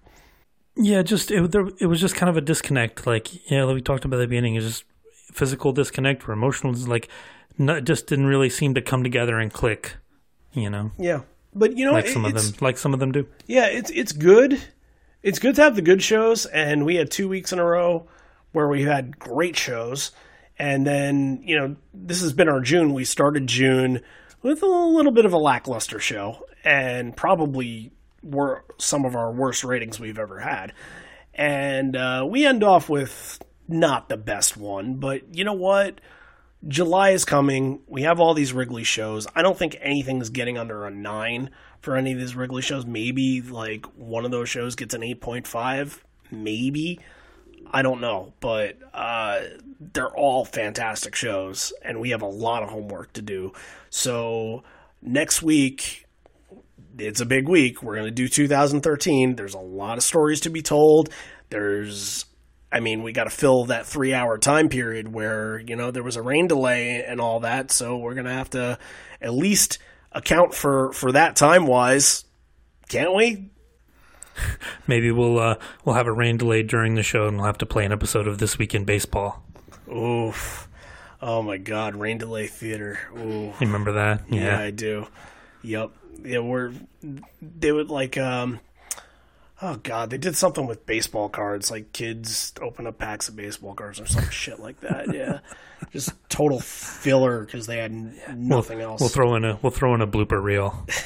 Yeah, just it, there, it was just kind of a disconnect. Like, yeah, like we talked about at the beginning, it's just physical disconnect or emotional. Like, not, just didn't really seem to come together and click. You know, Yeah, but you know, like some of them, like some of them do. Yeah, it's it's good. It's good to have the good shows, and we had two weeks in a row where we had great shows, and then you know this has been our June. We started June with a little bit of a lackluster show, and probably were some of our worst ratings we've ever had, and uh, we end off with not the best one, but you know what? July is coming. We have all these Wrigley shows. I don't think anything's getting under a nine for any of these Wrigley shows. Maybe like one of those shows gets an eight point five. Maybe. I don't know, but uh, they're all fantastic shows, and we have a lot of homework to do. So next week, it's a big week. We're going to do 2013. There's a lot of stories to be told. There's, I mean, we got to fill that three hour time period where, you know, there was a rain delay and all that. So we're going to have to at least account for, for that time wise. Can't we? Maybe we'll uh, we'll have a rain delay during the show, and we'll have to play an episode of this week in baseball. Oof. Oh my God. Rain delay theater. Ooh. You remember that? Yeah, I do. Yep. Yeah, we're they would like um oh god, they did something with baseball cards, like kids open up packs of baseball cards or some shit like that. Yeah. Just total filler because they had n- nothing else. We'll throw in a we'll throw in a blooper reel.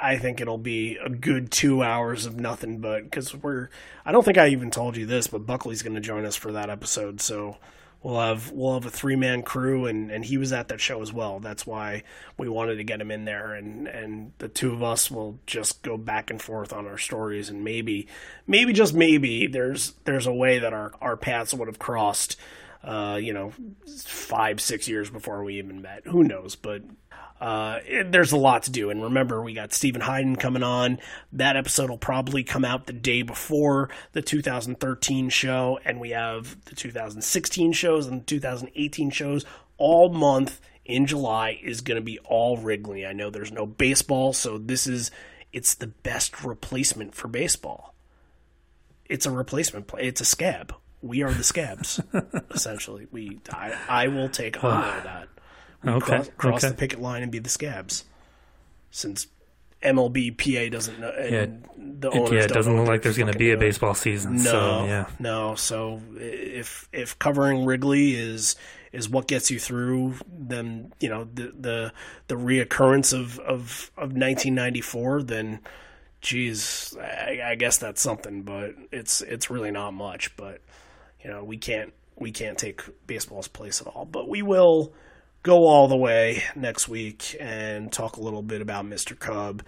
I think it'll be a good two hours of nothing but because we're. I don't think I even told you this, but Buckley's going to join us for that episode, so we'll have we'll have a three man crew, and and he was at that show as well. That's why we wanted to get him in there, and and the two of us will just go back and forth on our stories, and maybe maybe just maybe there's there's a way that our our paths would have crossed. Uh, you know, five, six years before we even met. Who knows? But uh, it, there's a lot to do. And remember, we got Steven Hyden coming on. That episode will probably come out the day before the 2013 show, and we have the 2016 shows and the 2018 shows all month in July is going to be all Wrigley. I know there's no baseball, so this is it's the best replacement for baseball. It's a replacement play. It's a scab. We are the scabs, essentially. We I, I will take on that Okay. cross, cross okay. the picket line and be the scabs. Since MLB PA doesn't know, and the owners yeah, it doesn't look like there's going to be a baseball season. No, So yeah, no. So if if covering Wrigley is is what gets you through, then you know the the the reoccurrence of of of 1994, then. Geez, I, I guess that's something, but it's it's really not much. But you know, we can't we can't take baseball's place at all. But we will go all the way next week and talk a little bit about Mr. Cub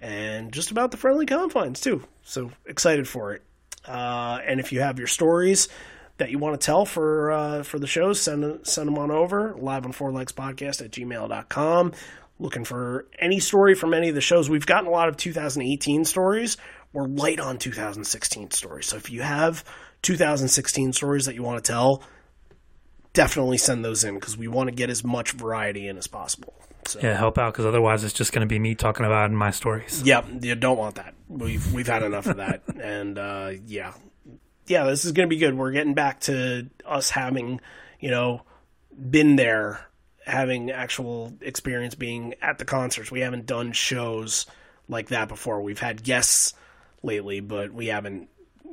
and just about the friendly confines too. So excited for it. Uh, and if you have your stories that you want to tell for uh, for the shows, send send them on over live on four legs podcast at gmail.com. Looking for any story from any of the shows. We've gotten a lot of 2018 stories. We're light on 2016 stories. So if you have 2016 stories that you want to tell, definitely send those in because we want to get as much variety in as possible. So yeah, help out because otherwise it's just going to be me talking about my stories. Yep, you don't want that. We've we've had enough of that, and uh, yeah, yeah, this is going to be good. We're getting back to us having, you know, been there, having actual experience being at the concerts. We haven't done shows like that before. We've had guests lately, but we haven't,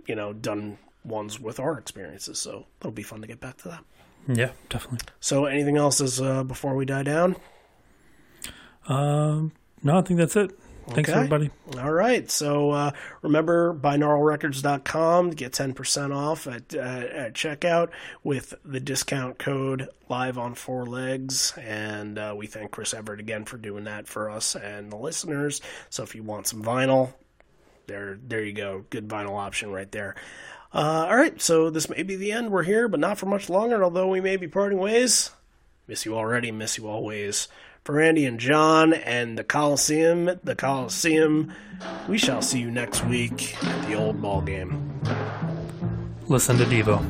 you know, done ones with our experiences. So it'll be fun to get back to that. Yeah, definitely. So, anything else is uh, before we die down? Um, no, I think that's it. Thanks, Okay. everybody. All right. So uh, remember, binauralrecords.com to get 10% off at, uh, at checkout with the discount code live on four legs. And uh, we thank Chris Everett again for doing that for us and the listeners. So if you want some vinyl, there, there you go. Good vinyl option right there. Uh, all right. So this may be the end. We're here, but not for much longer, although we may be parting ways. Miss you already, miss you always. For Andy and John and the Coliseum, the Coliseum, we shall see you next week at the old ball game. Listen to Devo.